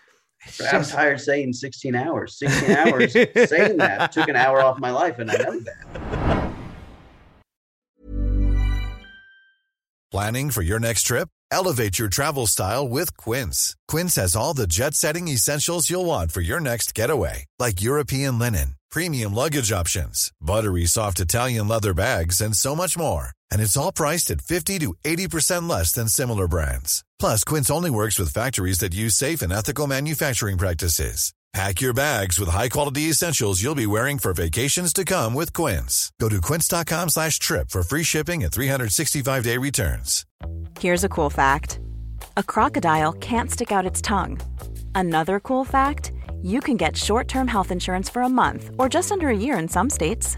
It's I'm just- tired saying 16 hours. 16 hours saying that took an hour off my life, and I know that. Planning for your next trip? Elevate your travel style with Quince. Quince has all the jet setting essentials you'll want for your next getaway, like European linen, premium luggage options, buttery soft Italian leather bags, and so much more. And it's all priced at 50 to 80% less than similar brands. Plus, Quince only works with factories that use safe and ethical manufacturing practices. Pack your bags with high-quality essentials you'll be wearing for vacations to come with Quince. Go to quince.com slash trip for free shipping and 365-day returns. Here's a cool fact a crocodile can't stick out its tongue. Another cool fact you can get short term health insurance for a month or just under a year in some states.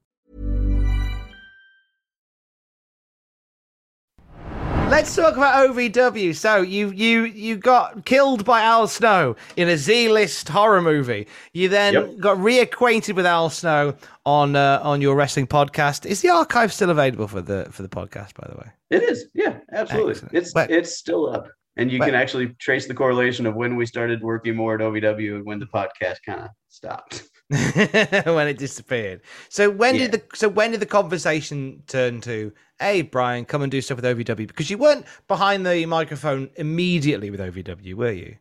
Let's talk about OVW. So you you you got killed by Al Snow in a Z-list horror movie. You then Yep. got reacquainted with Al Snow on uh, on your wrestling podcast. Is the archive still available for the for the podcast? By the way, It is. Yeah, absolutely. Excellent. It's But- it's still up. And you but- can actually trace the correlation of when we started working more at OVW and when the podcast kind of stopped. when it disappeared. So when Yeah. did the so when did the conversation turn to? Hey, Brian, come and do stuff with OVW because you weren't behind the microphone immediately with OVW, were you?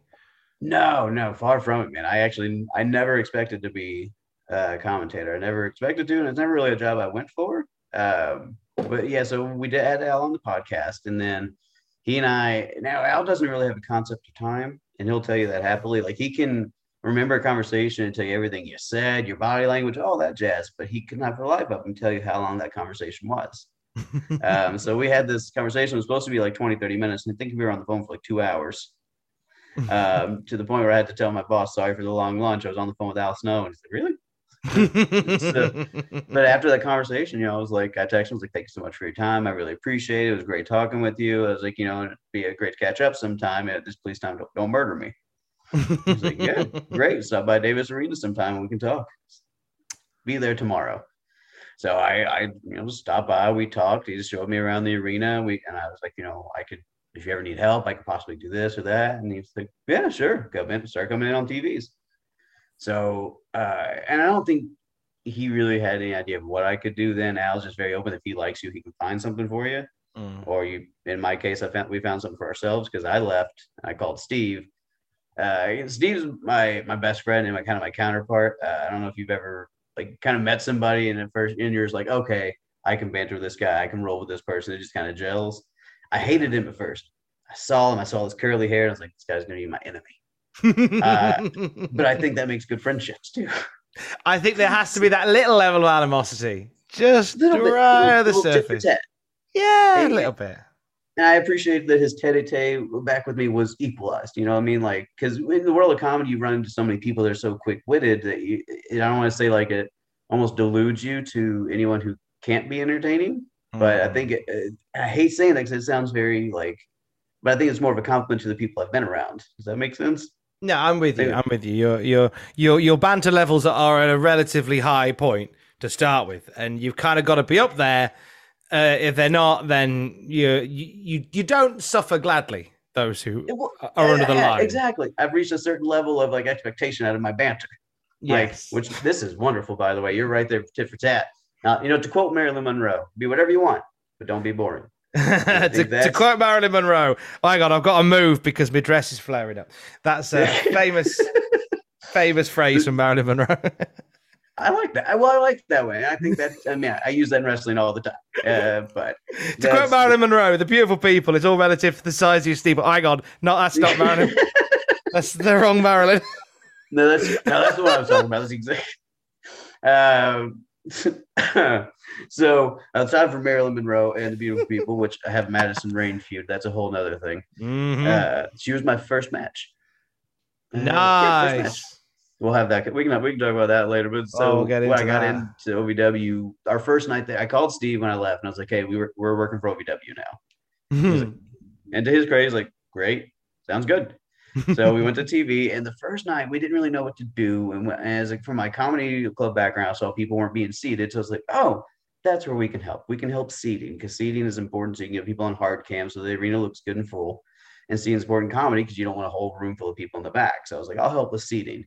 No, no, far from it, man. I actually I never expected to be a commentator. I never expected to, and it's never really a job I went for. Um, but yeah, so we did had Al on the podcast, and then he and I now Al doesn't really have a concept of time, and he'll tell you that happily. Like he can remember a conversation and tell you everything you said, your body language, all that jazz, but he could not for life up and tell you how long that conversation was. um, so we had this conversation, it was supposed to be like 20, 30 minutes, and I think we were on the phone for like two hours um, to the point where I had to tell my boss, sorry for the long lunch. I was on the phone with Al Snow, and he's like, really? So- But after that conversation, you know, I was like, I texted him, I was like, thank you so much for your time. I really appreciate it. It was great talking with you. I was like, you know, it'd be a great catch up sometime at this police time. Don't, don't murder me. He's like, yeah, great. Stop by Davis Arena sometime and we can talk. Be there tomorrow. So I, I, you know, stopped by. We talked. He just showed me around the arena. We and I was like, you know, I could, if you ever need help, I could possibly do this or that. And he's like, yeah, sure. Come in, start coming in on TVs. So, uh, and I don't think he really had any idea of what I could do then. Al's just very open. If he likes you, he can find something for you. Mm. Or you, in my case, I found we found something for ourselves because I left. I called Steve. Uh, Steve's my my best friend and my kind of my counterpart. Uh, I don't know if you've ever like kind of met somebody and at first and you're just like, okay, I can banter with this guy, I can roll with this person. It just kind of gels. I hated him at first. I saw him, I saw his curly hair, and I was like, this guy's gonna be my enemy. Uh, But I think that makes good friendships too. I think there has to be that little level of animosity, just right at the surface. Yeah, a little bit. And I appreciate that his tete-a-tete back with me was equalized. You know what I mean? Like, because in the world of comedy, you run into so many people that are so quick-witted that you, I don't want to say like it almost deludes you to anyone who can't be entertaining. But I Mm. think it, I hate saying that because it sounds very like, but I think it's more of a compliment to the people I've been around. Does that make sense? No, I'm with you. I'm with you. Your your your your banter levels are at a relatively high point to start with, and you've kind of got to be up there. Uh, if they're not, then you you you don't suffer gladly. Those who are under the Yeah, line. Exactly. I've reached a certain level of like expectation out of my banter. Yes. Like, which this is wonderful, by the way. You're right there, tit for tat. Now, you know, to quote Marilyn Monroe, be whatever you want, but don't be boring. to, to quote Marilyn Monroe, oh my God, I've got to move because my dress is flaring up. That's a famous, famous phrase from Marilyn Monroe. I like that. Well, I like that way. I think that, I mean, I use that in wrestling all the time. Uh, but to quote Marilyn Monroe, the beautiful people, it's all relative to the size of your steeple. I God, no, that's not Marilyn. that's the wrong Marilyn. No, that's no, that's what I was talking about. That's exactly. Um, so outside from Marilyn Monroe and the Beautiful People, which I have Madison Rayne feud, that's a whole nother thing. Mhm. Uh, she was my first match. Uh, yeah, first match. We'll have that. We can we can talk about that later. But so Oh, we'll when I got that. into OVW, our first night there, I called Steve when I left, and I was like, "Hey, we were we're working for OVW now." Mhm. And to his credit, he's like, "Great, sounds good." so we went to TV, and the first night we didn't really know what to do. And when- as like from my comedy club background, I saw people weren't being seated, so I was like, "Oh, that's where we can help. We can help seating because seating is important. So you can get people on hard cam, so the arena looks good and full. And seating is important in comedy because you don't want a whole room full of people in the back. So I was like, I'll help with seating.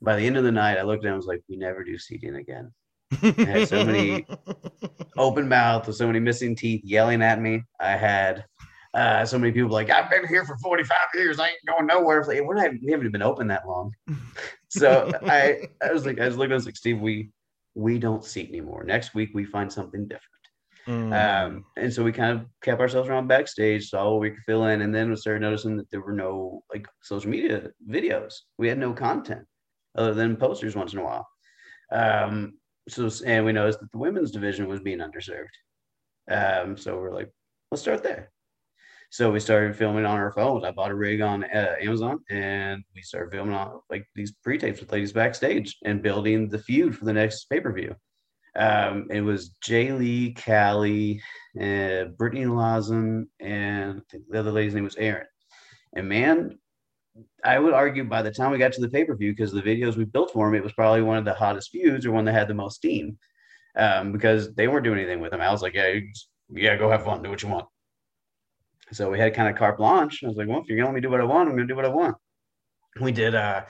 By the end of the night, I looked down and was like, we never do seating again. I had so many open mouth with so many missing teeth yelling at me. I had uh, so many people like, I've been here for 45 years. I ain't going nowhere. Like, we're not, we haven't been open that long. so I, I was like, I was looking, was like, Steve, we, we don't seat anymore. Next week, we find something different. Mm. Um, and so we kind of kept ourselves around backstage, saw what we could fill in, and then we started noticing that there were no like social media videos. We had no content other than posters once in a while. Um, so and we noticed that the women's division was being underserved. Um, so we're like, let's start there. So we started filming on our phones. I bought a rig on uh, Amazon, and we started filming on like these pre-tapes with ladies backstage and building the feud for the next pay-per-view. Um, it was Jay Lee, Callie, uh, Brittany Lawson, and the other lady's name was Erin. And man, I would argue by the time we got to the pay per view, because the videos we built for him, it was probably one of the hottest feuds or one that had the most steam um, because they weren't doing anything with him. I was like, yeah, yeah, go have fun, do what you want. So we had kind of carte blanche. I was like, well, if you're gonna let me do what I want, I'm gonna do what I want. We did uh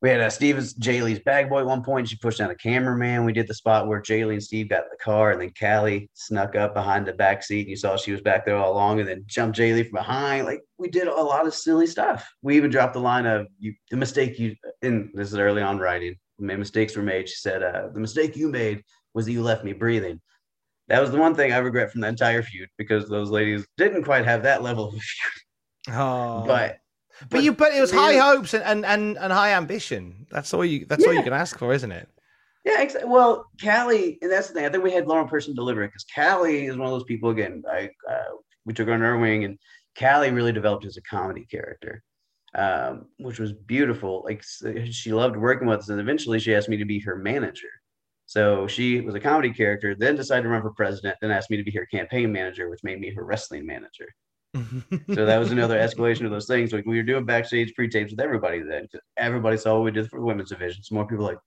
we had uh, Steve's Jay Lee's bag boy at one point. She pushed down a cameraman. We did the spot where Jay Lee and Steve got in the car, and then Callie snuck up behind the back seat. And you saw she was back there all along, and then jumped Jay Lee from behind. Like we did a lot of silly stuff. We even dropped the line of you, the mistake you. And this is early on writing. Mistakes were made. She said, uh, "The mistake you made was that you left me breathing." That was the one thing I regret from the entire feud because those ladies didn't quite have that level of feud. Oh. But but you but it was high hopes and, and, and, and high ambition. That's all you that's all you can ask for, isn't it? Yeah, exa- well, Callie, and that's the thing. I think we had Lauren Person deliver it because Callie is one of those people. Again, I uh, we took her under our wing, and Callie really developed as a comedy character, um, which was beautiful. Like she loved working with us, and eventually she asked me to be her manager. So she was a comedy character, then decided to run for president, then asked me to be her campaign manager, which made me her wrestling manager. So that was another escalation of those things. Like we were doing backstage pre-tapes with everybody then. Everybody saw what we did for the women's division. So more people like,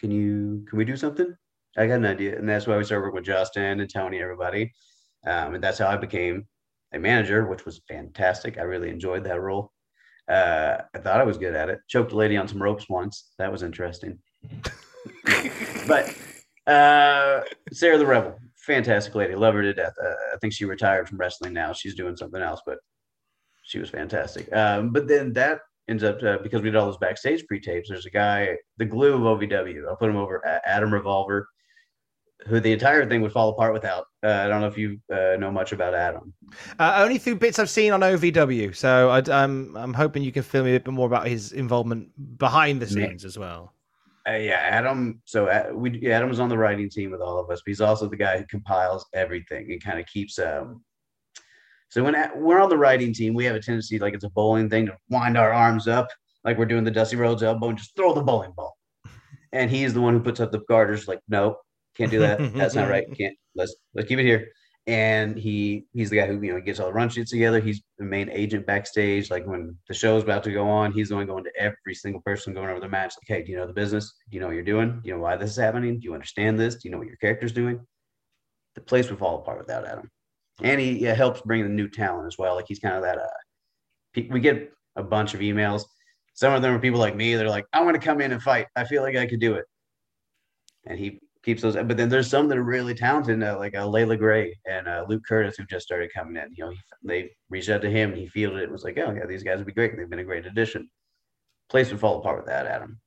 can you can we do something? I got an idea. And that's why we started working with Justin and Tony, everybody. Um, and that's how I became a manager, which was fantastic. I really enjoyed that role. Uh, I thought I was good at it. Choked a lady on some ropes once. That was interesting. but uh, Sarah the Rebel, fantastic lady. Love her to death. Uh, I think she retired from wrestling now. She's doing something else, but she was fantastic. Um, but then that ends up uh, because we did all those backstage pre-tapes. There's a guy, the glue of OVW. I'll put him over Adam Revolver, who the entire thing would fall apart without. Uh, I don't know if you uh, know much about Adam. Uh, only through bits I've seen on OVW. So I, I'm I'm hoping you can fill me a bit more about his involvement behind the Yeah. scenes as well. Uh, yeah, Adam. So uh, we Adam was on the writing team with all of us, but he's also the guy who compiles everything and kind of keeps. um So when a- we're on the writing team, we have a tendency, like it's a bowling thing, to wind our arms up, like we're doing the Dusty Rhodes elbow, and just throw the bowling ball. And he's the one who puts up the garters, like, no, can't do that. That's not right. Can't. Let's let's keep it here. And he he's the guy who you know gets all the run sheets together. He's the main agent backstage. Like when the show is about to go on, he's the one going to every single person going over the match. Like, hey, do you know the business? Do you know what you're doing? Do you know why this is happening? Do you understand this? Do you know what your character's doing? The place would fall apart without Adam, and he helps bring the new talent as well. Like he's kind of that. Uh, we get a bunch of emails. Some of them are people like me. They're like, I want to come in and fight. I feel like I could do it. And he keeps those. But then there's some that are really talented, uh, like uh, Layla Gray and uh, Luke Curtis, who just started coming in. You know, he, they reached out to him, and he fielded it was like, "Oh yeah, these guys would be great. They've been a great addition." Place would fall apart with that, Adam.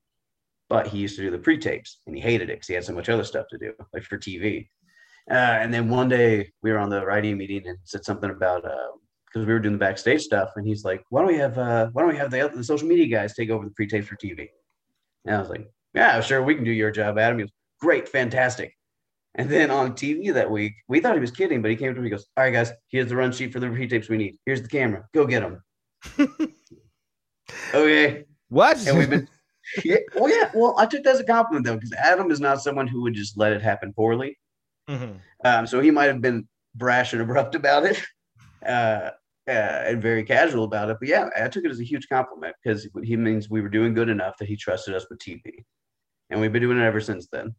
But he used to do the pre-tapes, and he hated it because he had so much other stuff to do, like for TV. Uh, and then one day we were on the writing meeting and said something about because uh, we were doing the backstage stuff, and he's like, "Why don't we have uh, Why don't we have the, the social media guys take over the pre-tapes for TV?" And I was like, "Yeah, sure, we can do your job, Adam." He goes, great, fantastic. And then on TV that week, we thought he was kidding, but he came to me. He goes, "All right, guys, here's the run sheet for the repeat tapes we need. Here's the camera. Go get them." okay. What? And we've been. Yeah, well, yeah. Well, I took that as a compliment though, because Adam is not someone who would just let it happen poorly. Mm-hmm. Um, so he might have been brash and abrupt about it, uh, uh, and very casual about it. But yeah, I took it as a huge compliment because he means we were doing good enough that he trusted us with TV, and we've been doing it ever since then.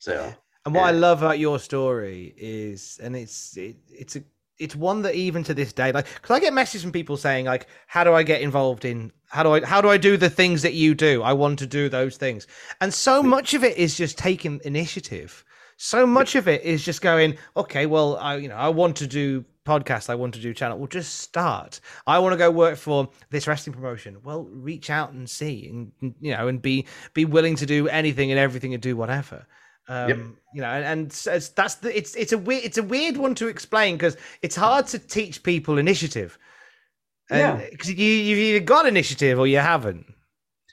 So, and what yeah. I love about your story is, and it's it, it's a it's one that even to this day, like, because I get messages from people saying like, how do I get involved in how do I how do I do the things that you do? I want to do those things, and so much of it is just taking initiative. So much of it is just going, okay, well, I you know I want to do podcast I want to do channel. Well, just start. I want to go work for this wrestling promotion. Well, reach out and see, and you know, and be be willing to do anything and everything and do whatever. Um, yep. You know, and, and that's the it's it's a weird it's a weird one to explain because it's hard to teach people initiative. yeah, because you you've either got initiative or you haven't.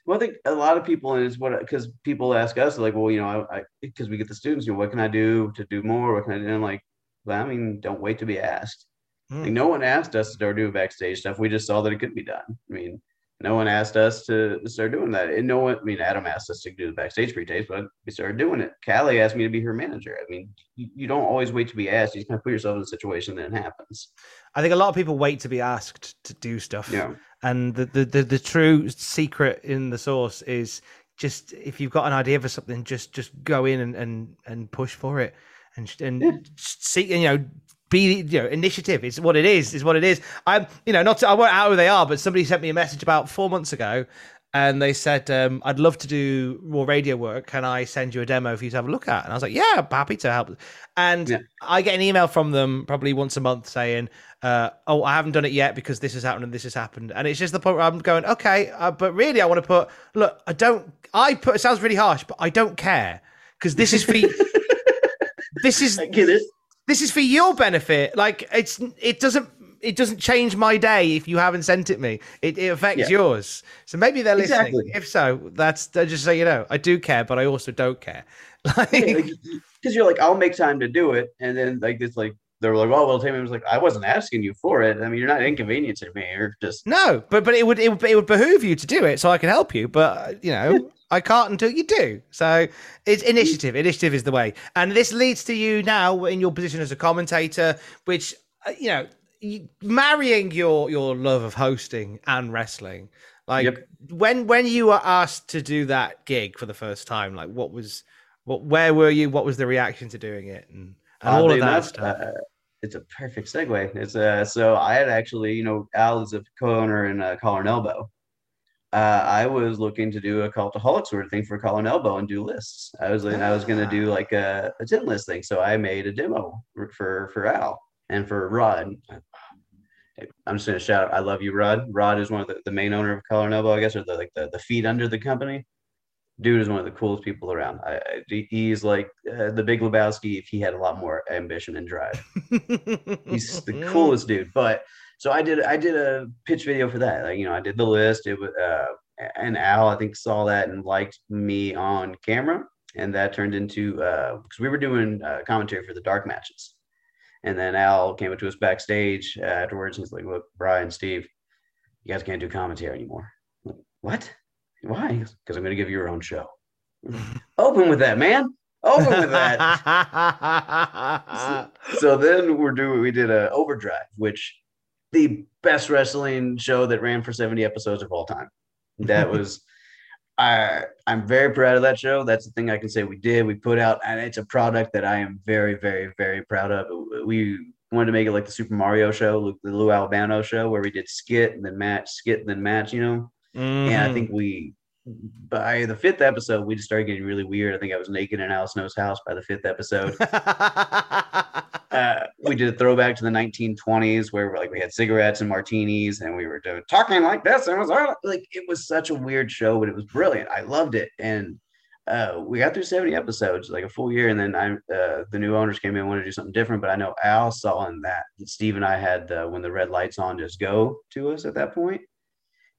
Well, I think a lot of people is what because people ask us like, well, you know, I because we get the students, you know, what can I do to do more? What can I do? And I'm like, well, I mean, don't wait to be asked. Mm. Like, no one asked us to do backstage stuff. We just saw that it could be done. I mean, no one asked us to start doing that. And no one, I mean, Adam asked us to do the backstage pre tapes, but we started doing it. Callie asked me to be her manager. I mean, you, you don't always wait to be asked. You just kind of put yourself in a situation that happens. I think a lot of people wait to be asked to do stuff. Yeah. And the, the, the, the true secret in the source is just if you've got an idea for something, just just go in and, and, and push for it and and yeah. see you know be you know initiative it's what it is is what it is. I'm you know not to, i won't out who they are but somebody sent me a message about four months ago and they said um, i'd love to do more radio work. Can i send you a demo for you to have a look at? And i was like yeah I'm happy to help. And yeah. i get an email from them probably once a month saying uh, oh i haven't done it yet because this has happened and this has happened. And it's just the point where i'm going okay uh, but really i want to put look i don't i put it sounds really harsh but i don't care because this is for this is I get it this is for your benefit. Like it's it doesn't it doesn't change my day if you haven't sent it me. It, it affects yeah. yours. So maybe they're listening. Exactly. If so, that's uh, just so you know, I do care, but I also don't care. Like because yeah, you're like, I'll make time to do it, and then like it's like they were like, "Oh, well, Tammy was like, I wasn't asking you for it. I mean, you're not inconveniencing me. You're just no, but but it would it would, it would behoove you to do it so I can help you. But you know, I can't until you do. So it's initiative. Initiative is the way. And this leads to you now in your position as a commentator, which, uh, you know, marrying your, your love of hosting and wrestling. Like yep. when when you were asked to do that gig for the first time, like what was what where were you? What was the reaction to doing it and, and all of that stuff? Uh, it's a perfect segue. It's uh so I had actually, you know, Al is a co-owner in uh, Collar and Elbow uh, I was looking to do a cultaholic sort of thing for Collar and Elbow and do lists. I was I was going to do like a, a tin list thing, so I made a demo for for Al and for Rod. I'm just going to shout out, I love you, Rod. Rod is one of the, the main owner of Collar and Elbow, I guess, or the like the, the feet under the company. Dude is one of the coolest people around. I, I, he's like uh, the Big Lebowski if he had a lot more ambition and drive. he's the coolest dude, but so I did I did a pitch video for that. Like you know, I did the list. It was uh, and Al I think saw that and liked me on camera, and that turned into because uh, we were doing uh, commentary for the dark matches, and then Al came up to us backstage afterwards. And he's like, "Look, Brian, Steve, you guys can't do commentary anymore." Like, what? Why? Because I'm going to give you your own show. Open with that, man. over with that. so then we're doing we did a overdrive, which the best wrestling show that ran for 70 episodes of all time. That was I I'm very proud of that show. That's the thing I can say we did. We put out and it's a product that I am very, very, very proud of. We wanted to make it like the Super Mario show, the Lou Albano show, where we did skit and then match, skit and then match, you know. Mm-hmm. And I think we by the fifth episode, we just started getting really weird. I think I was naked in Al Snow's house by the fifth episode. uh, we did a throwback to the 1920s where like we had cigarettes and martinis and we were doing, talking like this. And it was like, it was such a weird show, but it was brilliant. I loved it. And uh, we got through 70 episodes, like a full year. And then I, uh, the new owners came in and wanted to do something different. But I know Al saw in that, that Steve and I had the, when the red lights on just go to us at that point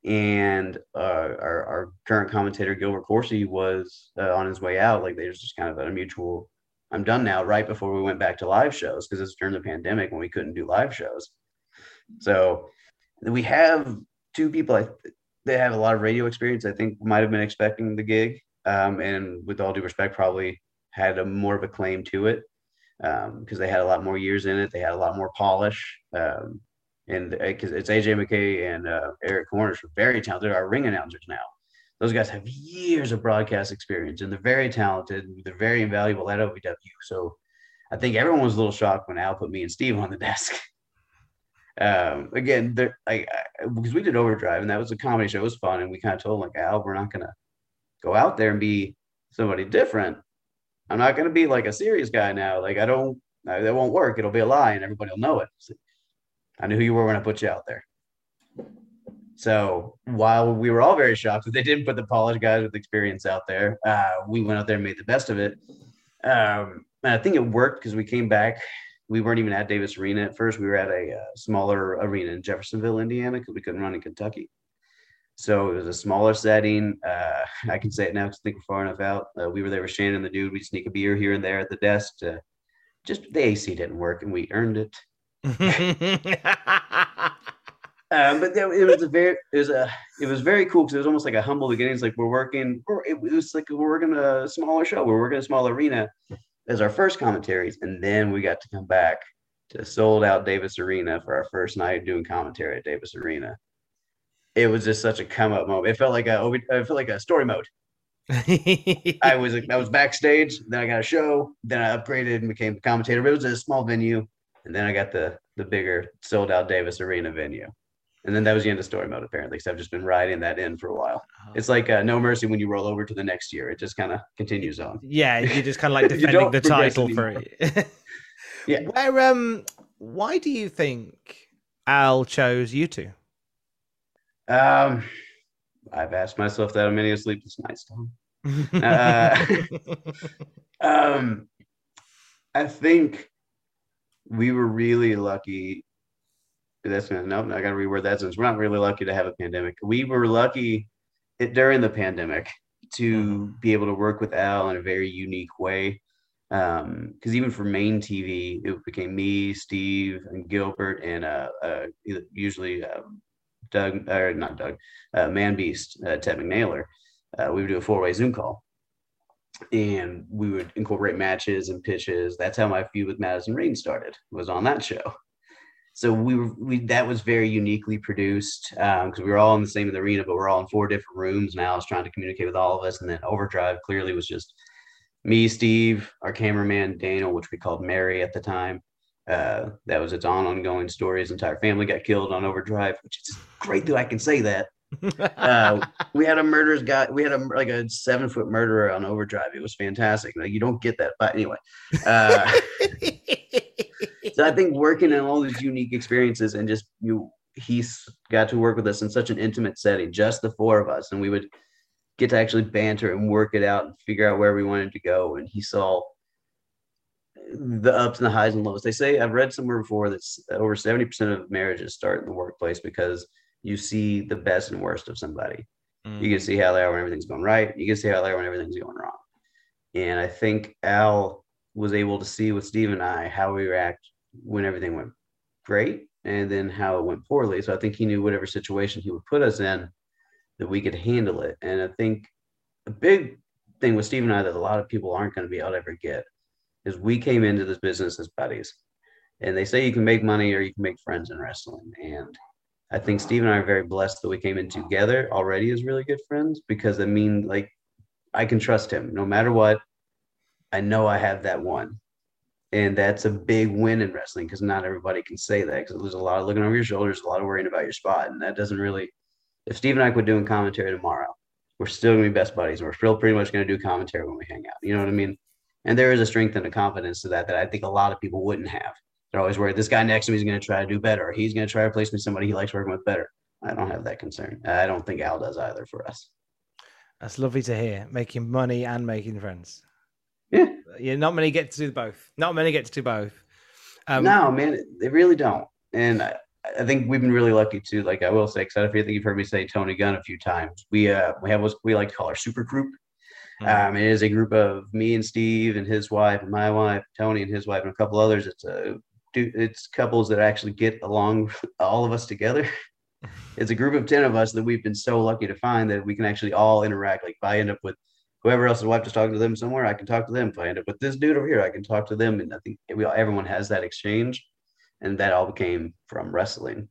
and uh, our, our current commentator Gilbert Corsi was uh, on his way out. Like there's just kind of a mutual. I'm done now. Right before we went back to live shows because it's during the pandemic when we couldn't do live shows. So we have two people. I, they have a lot of radio experience. I think might have been expecting the gig, um, and with all due respect, probably had a more of a claim to it because um, they had a lot more years in it. They had a lot more polish. Um, and because uh, it's AJ McKay and uh, Eric Cornish are very talented, They're our ring announcers now. Those guys have years of broadcast experience and they're very talented. They're very invaluable at OVW. So I think everyone was a little shocked when Al put me and Steve on the desk. um, again, because we did Overdrive and that was a comedy show. It was fun. And we kind of told like, Al, we're not going to go out there and be somebody different. I'm not going to be like a serious guy now. Like, I don't, that won't work. It'll be a lie and everybody will know it. So I knew who you were when I put you out there. So while we were all very shocked that they didn't put the polished guys with experience out there, uh, we went out there and made the best of it. Um, and I think it worked because we came back. We weren't even at Davis Arena at first. We were at a uh, smaller arena in Jeffersonville, Indiana, because we couldn't run in Kentucky. So it was a smaller setting. Uh, I can say it now because I think we're far enough out. Uh, we were there with Shannon, and the dude. We'd sneak a beer here and there at the desk. just the AC didn't work, and we earned it. um, but it was a very it was a it was very cool because it was almost like a humble beginning. It's like we're working. it was like we're working a smaller show. We're working a small arena as our first commentaries, and then we got to come back to sold out Davis Arena for our first night doing commentary at Davis Arena. It was just such a come up moment. It felt like a it felt like a story mode. I was I was backstage, then I got a show, then I upgraded and became a commentator. But it was a small venue and then I got the the bigger sold out Davis Arena venue. And then that was the end of story mode, apparently, because I've just been riding that in for a while. Oh. It's like uh, No Mercy when you roll over to the next year. It just kind of continues on. Yeah, you just kind of like defending the title for it. yeah. Where um, why do you think Al chose you two? Um, I've asked myself that on many a sleepless nights, Tom. uh, um, I think we were really lucky. That's no, I gotta reword that since we're not really lucky to have a pandemic. We were lucky it, during the pandemic to mm-hmm. be able to work with Al in a very unique way. Because um, even for main TV, it became me, Steve, and Gilbert, and uh, uh, usually uh, Doug, or not Doug, uh, Man Beast, uh, Ted McNaler. Uh, we would do a four way Zoom call and we would incorporate matches and pitches. That's how my feud with Madison Rayne started. Was on that show. So we were we that was very uniquely produced because um, we were all in the same arena, but we're all in four different rooms. And I was trying to communicate with all of us, and then Overdrive clearly was just me, Steve, our cameraman Daniel, which we called Mary at the time. Uh, that was its on ongoing story. His entire family got killed on Overdrive, which is great that I can say that uh, we had a murderer's guy. We had a like a seven foot murderer on overdrive. It was fantastic. Like you don't get that, but anyway. Uh, so I think working in all these unique experiences and just you, he's got to work with us in such an intimate setting, just the four of us, and we would get to actually banter and work it out and figure out where we wanted to go. And he saw the ups and the highs and lows. They say I've read somewhere before that over seventy percent of marriages start in the workplace because you see the best and worst of somebody. Mm. You can see how they are when everything's going right. You can see how they are when everything's going wrong. And I think Al was able to see with Steve and I how we react when everything went great and then how it went poorly. So I think he knew whatever situation he would put us in that we could handle it. And I think a big thing with Steve and I that a lot of people aren't going to be able to ever get is we came into this business as buddies. And they say you can make money or you can make friends in wrestling. And I think Steve and I are very blessed that we came in together already as really good friends because I mean, like, I can trust him no matter what. I know I have that one. And that's a big win in wrestling because not everybody can say that because there's a lot of looking over your shoulders, a lot of worrying about your spot. And that doesn't really, if Steve and I quit doing commentary tomorrow, we're still going to be best buddies. And We're still pretty much going to do commentary when we hang out. You know what I mean? And there is a strength and a confidence to that that I think a lot of people wouldn't have. They're always worried this guy next to me is going to try to do better, or he's going to try to replace me with somebody he likes working with better. I don't have that concern. I don't think Al does either for us. That's lovely to hear. Making money and making friends. Yeah. Yeah, not many get to do both. Not many get to do both. Um, no, man, they really don't. And I, I think we've been really lucky too. Like I will say, because I think you've heard me say Tony Gunn a few times. We uh we have what we like to call our super group. Um, it is a group of me and Steve and his wife and my wife, Tony and his wife and a couple others. It's a it's couples that actually get along all of us together. It's a group of 10 of us that we've been so lucky to find that we can actually all interact. Like if I end up with whoever else's wife is talking to them somewhere, I can talk to them. If I end up with this dude over here, I can talk to them. And I think we all, everyone has that exchange. And that all came from wrestling.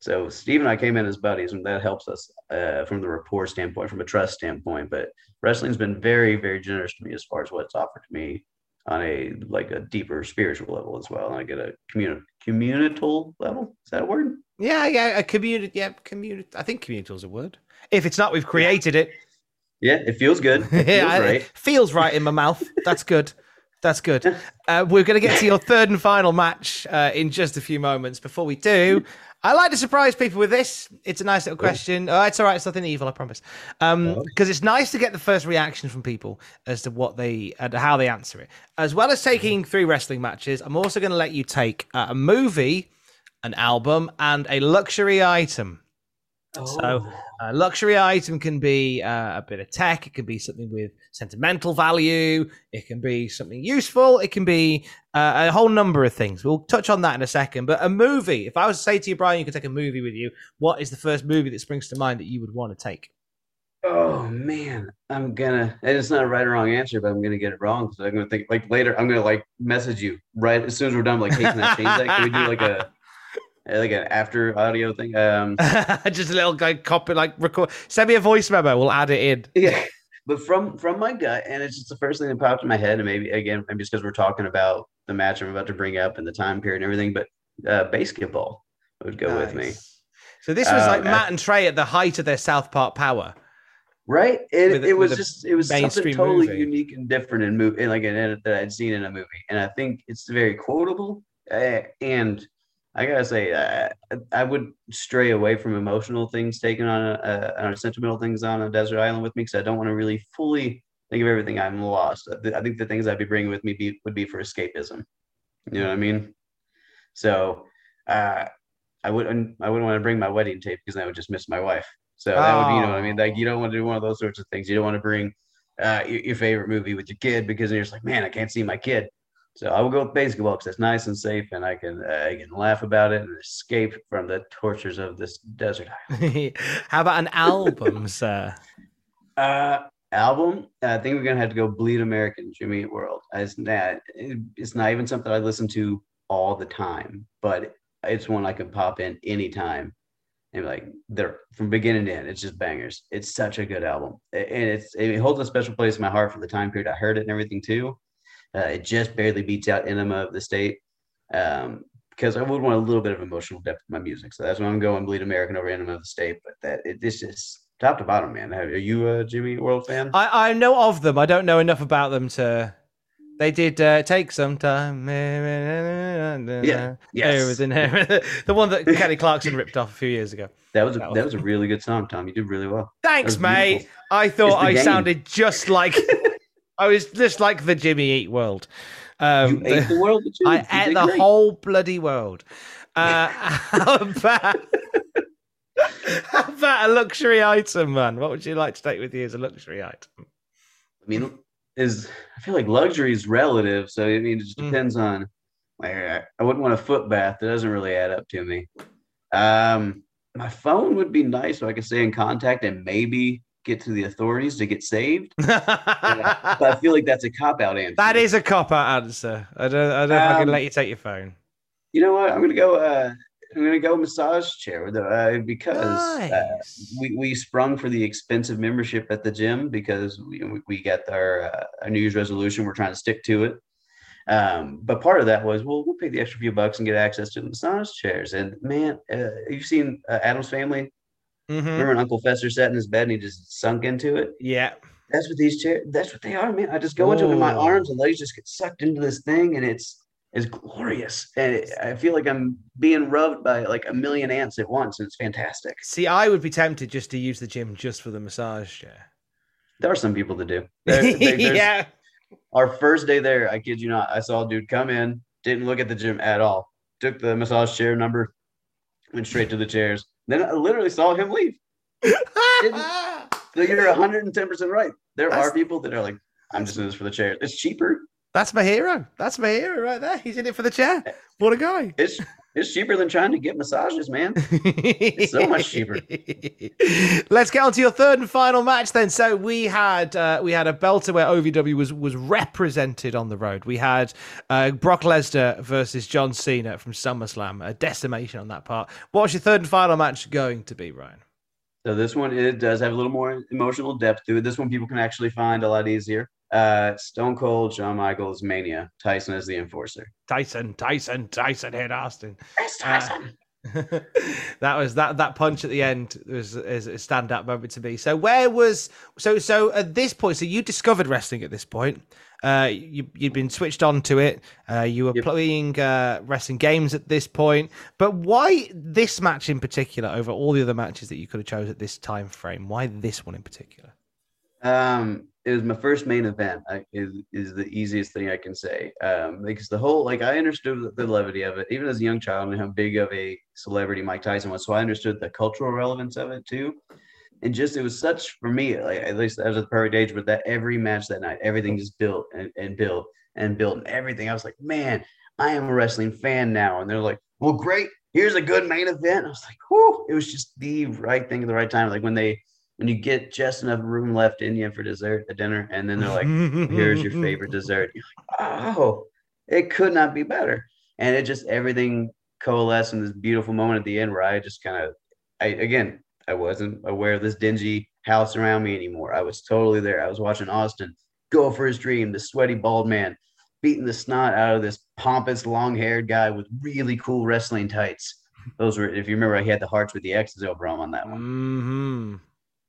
So Steve and I came in as buddies, and that helps us uh, from the rapport standpoint, from a trust standpoint. But wrestling's been very, very generous to me as far as what it's offered to me on a like a deeper spiritual level as well. And I get a communi- communital level. Is that a word? Yeah, yeah, a community. Yeah, community. I think communal is a word. If it's not, we've created it. Yeah, it feels good. It yeah, feels I- right. feels right in my mouth. That's good. That's good. Uh, we're going to get to your third and final match uh, in just a few moments. Before we do, I like to surprise people with this. It's a nice little question. Oh, it's all right. It's nothing evil, I promise. Because it's nice to get the first reaction from people as to what they and how they answer it. As well as taking three wrestling matches, I'm also going to let you take uh, a movie, an album, and a luxury item. So, a luxury item can be uh, a bit of tech. It can be something with sentimental value. It can be something useful. It can be uh, a whole number of things. We'll touch on that in a second. But a movie, if I was to say to you, Bryan, you could take a movie with you, what is the first movie that springs to mind that you would want to take? Oh man, I'm gonna. And it's not a right or wrong answer, but I'm gonna get it wrong. So I'm gonna think like later. I'm gonna like message you right as soon as we're done. Like, hey, can I change that? Can we do like a like an after audio thing? Um, Just a little guy copy, like record. Send me a voice memo. We'll add it in. yeah. But from from my gut, and it's just the first thing that popped in my head, and maybe again, maybe it's because we're talking about the match I'm about to bring up and the time period and everything. But uh, BASEketball would go with me. So this was Um, like Matt and Trey at the height of their South Park power. Right. It, With it was just it was something totally movie. unique and different in movie like in, in- that I'd seen in a movie, and I think it's very quotable. Uh, and I gotta say, uh, I would stray away from emotional things taken on a, a, on sentimental things on a desert island with me because I don't want to really fully think of everything I'm lost. I, think the things I'd be bringing with me be, would be for escapism. You know what I mean? So uh, I wouldn't I wouldn't want to bring my wedding tape because I would just miss my wife. So that would be, you know what I mean? Like you don't want to do one of those sorts of things. You don't want to bring uh, your, your favorite movie with your kid because then you're just like, man, I can't see my kid. So I will go with BASEketball because it's nice and safe, and I can uh, I can laugh about it and escape from the tortures of this desert island. How about an album, sir? Uh, album, I think we're gonna have to go Bleed American, Jimmy Eat World. It's not, it's not even something I listen to all the time, but it's one I can pop in anytime. And like they're from beginning to end, it's just bangers. It's such a good album, and it's it holds a special place in my heart for the time period I heard it and everything too. Uh, it just barely beats out Enema of the State. Um, because I would want a little bit of emotional depth in my music. So that's why I'm going Bleed American over Enema of the State. But that it, it's just top to bottom, man. Are you a Jimmy World fan? I, I know of them. I don't know enough about them to. They did uh, take some time. Yeah. Yes. Everything. the one that Kelly Clarkson ripped off a few years ago. That was a, That was- was a really good song, Tom. You did really well. Thanks, mate. beautiful. I thought I game. sounded just like. I was just like the Jimmy Eat world. Um, You ate the world, you? I ate the great. whole bloody world. Uh, how about how about a luxury item, man? What would you like to take with you as a luxury item? I mean, is I feel like luxury is relative. So I mean, it just Mm. depends on. Like, I I wouldn't want a foot bath. That doesn't really add up to me. Um, my phone would be nice so I could stay in contact and maybe get to the authorities to get saved. but I feel like that's a cop out answer. That is a cop out answer. I don't, I don't know if I can Um, let you take your phone. You know what? I'm gonna go. Uh, I'm gonna go massage chair with uh, because uh, we we sprung for the expensive membership at the gym because we we- we got our uh, our New Year's resolution. We're trying to stick to it. Um, but part of that was well, we'll pay the extra few bucks and get access to the massage chairs. And man, uh, you've seen uh, Addams Family. Mhm. Remember when Uncle Fester sat in his bed and he just sunk into it? Yeah. That's what these chairs. That's what they are, man. I just go into them in my Oh. arms and legs just get sucked into this thing, and it's it's glorious. And it, I feel like I'm being rubbed by like a million ants at once, and it's fantastic. See, I would be tempted just to use the gym just for the massage chair. There are some people that do. There- there- there's- yeah. Our first day there, I kid you not, I saw a dude come in, didn't look at the gym at all, took the massage chair number, went straight to the chairs. Then I literally saw him leave. So you're 110 percent right. There That's- are people that are like, I'm just in this for the chair. It's cheaper. That's my hero. That's my hero right there. He's in it for the chair. Eh. What a guy. It's it's cheaper than trying to get massages, man. It's so much cheaper. Let's get on to your third and final match then. So we had uh, we had a belter where OVW was was represented on the road. We had uh, Brock Lesnar versus John Cena from SummerSlam. A decimation on that part. What's your third and final match going to be, Ryan? So this one it does have a little more emotional depth to it. This one people can actually find a lot easier. Uh, Stone Cold, Shawn Michaels, Mania, Tyson as the enforcer. Tyson, Tyson, Tyson hit Austin. It's Tyson. that was that that punch at the end was is a standout moment to me. So where was so so at this point? So you discovered wrestling at this point. Uh, you you'd been switched on to it. Uh, you were playing uh, wrestling games at this point. But why this match in particular over all the other matches that you could have chose at this time frame? Why this one in particular? Um, it was my first main event. I, is is the easiest thing I can say. Um, because the whole like I understood the, levity of it, even as a young child, and how big of a celebrity Mike Tyson was. So I understood the cultural relevance of it too. And just it was such for me, like at least at the perfect age, but that every match that night, everything just built and, and built and built and everything. I was like, man, I am a wrestling fan now. And they're like, well, great. Here's a good main event. I was like, whoo, it was just the right thing at the right time. Like when they when you get just enough room left in you for dessert at dinner, and then they're like, here's your favorite dessert. Like, oh, it could not be better. And it just everything coalesced in this beautiful moment at the end where I just kind of I again I wasn't aware of this dingy house around me anymore. I was totally there. I was watching Austin go for his dream, the sweaty bald man beating the snot out of this pompous long-haired guy with really cool wrestling tights. Those were, if you remember, he had the hearts with the X's over him on that one. Mm-hmm.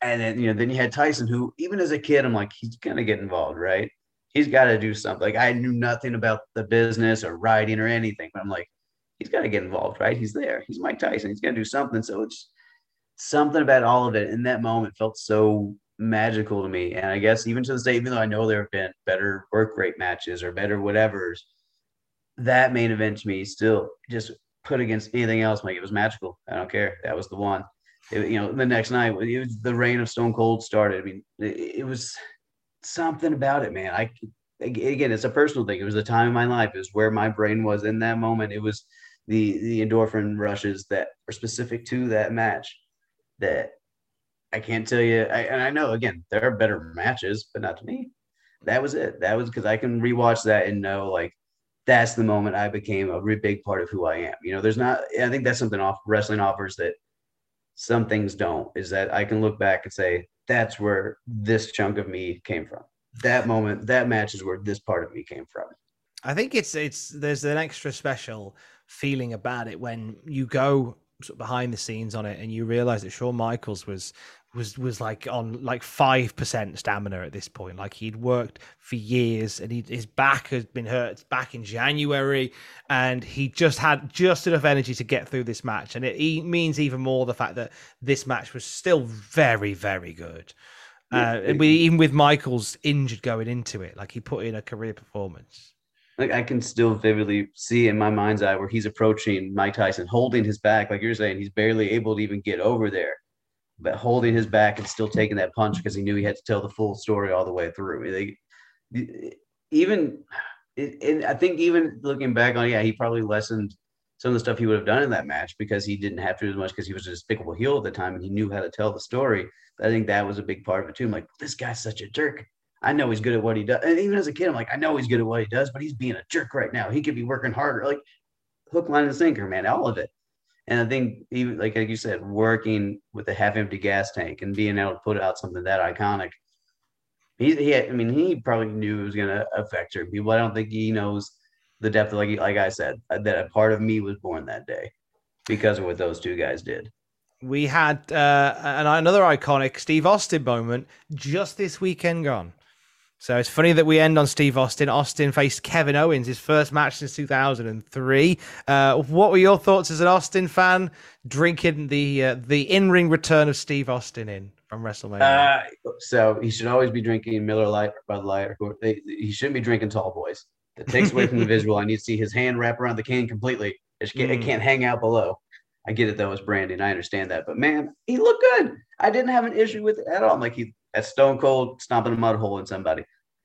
And then you know, then you had Tyson, who even as a kid, I'm like, he's gonna get involved, right? He's got to do something. Like I knew nothing about the business or writing or anything, but I'm like, he's got to get involved, right? He's there. He's Mike Tyson. He's gonna do something. So it's something about all of it in that moment felt so magical to me. And I guess even to this day, even though I know there have been better work rate matches or better whatever's, that main event to me still just put against anything else. Like it was magical. I don't care. That was the one. It, you know, the next night, it was the reign of Stone Cold started. I mean, it, it was something about it, man. I again, it's a personal thing. It was the time of my life. It was where my brain was in that moment. It was the the endorphin rushes that are specific to that match that I can't tell you. I, and I know again there are better matches, but not to me. That was it. That was because I can rewatch that and know like that's the moment I became a big part of who I am. You know, there's not. I think that's something off wrestling offers that some things don't. Is that I can look back and say that's where this chunk of me came from. That moment, that match is where this part of me came from. I think it's it's there's an extra special feeling about it when you go behind the scenes on it and you realize that Shawn Michaels was was was like on like five percent stamina at this point. Like he'd worked for years and he, his back had been hurt back in January, and he just had just enough energy to get through this match. And it means even more the fact that this match was still very very good. Uh, and we, even with Michaels injured going into it, like he put in a career performance. Like I can still vividly see in my mind's eye where he's approaching Mike Tyson, holding his back, like you're saying, he's barely able to even get over there, but holding his back and still taking that punch because he knew he had to tell the full story all the way through. Like, even, and I think even looking back on, yeah, he probably lessened some of the stuff he would have done in that match because he didn't have to as much because he was a despicable heel at the time and he knew how to tell the story. I think that was a big part of it too. I'm like, this guy's such a jerk. I know he's good at what he does. And even as a kid, I'm like, I know he's good at what he does, but he's being a jerk right now. He could be working harder. Like hook, line, and sinker, man, all of it. And I think even like, you said, working with a half empty gas tank and being able to put out something that iconic. He, he I mean, he probably knew it was going to affect certain people. I don't think he knows the depth of like like I said uh, that a part of me was born that day because of what those two guys did. We had uh, an, another iconic Steve Austin moment just this weekend gone. So it's funny that we end on Steve Austin. Austin faced Kevin Owens, his first match since 2003. Uh, what were your thoughts as an Austin fan drinking the uh, the in ring return of Steve Austin in from WrestleMania? Uh, so he should always be drinking Miller Lite or Bud Light. Or, he shouldn't be drinking Tall Boys. It takes away from the visual. I need to see his hand wrap around the can completely. It can't, mm. it can't hang out below. I get it though, it's branding. I understand that, but man, he looked good. I didn't have an issue with it at all. I'm like he at Stone Cold stomping a mud hole in somebody,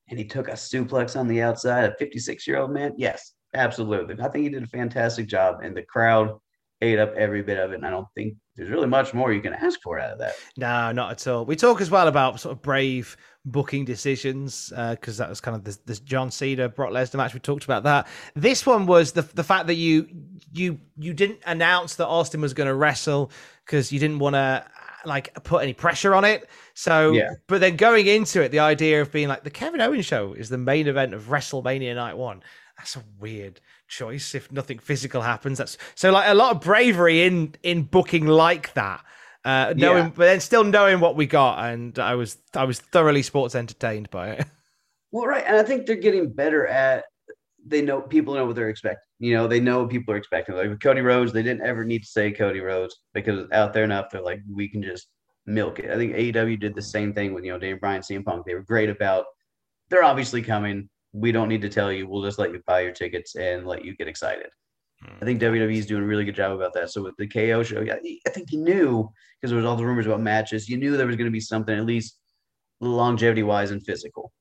and he took a suplex on the outside. A 56 year old man. Yes, absolutely. I think he did a fantastic job, and the crowd ate up every bit of it. And I don't think there's really much more you can ask for out of that. No, not at all. We talk as well about sort of brave booking decisions because uh, that was kind of the, the John Cena Brock Lesnar match. We talked about that. This one was the the fact that you you you didn't announce that Austin was going to wrestle because you didn't want to like put any pressure on it. So, yeah. but then going into it, the idea of being like the Kevin Owens show is the main event of WrestleMania Night One. That's a weird choice if nothing physical happens. That's so like a lot of bravery in in booking like that. Uh, knowing, yeah. but then still knowing what we got, and I was I was thoroughly sports entertained by it. Well, right, and I think they're getting better at. They know people know what they're expecting. You know, they know what people are expecting. Like with Cody Rhodes, they didn't ever need to say Cody Rhodes because out there enough. They're like, we can just milk it. I think AEW did the same thing with you know Dave Bryan, CM Punk. They were great about. They're obviously coming we don't need to tell you. We'll just let you buy your tickets and let you get excited. I think hmm. WWE is doing a really good job about that. So with the KO show, yeah, I think you knew because there was all the rumors about matches. You knew there was going to be something at least longevity wise and physical.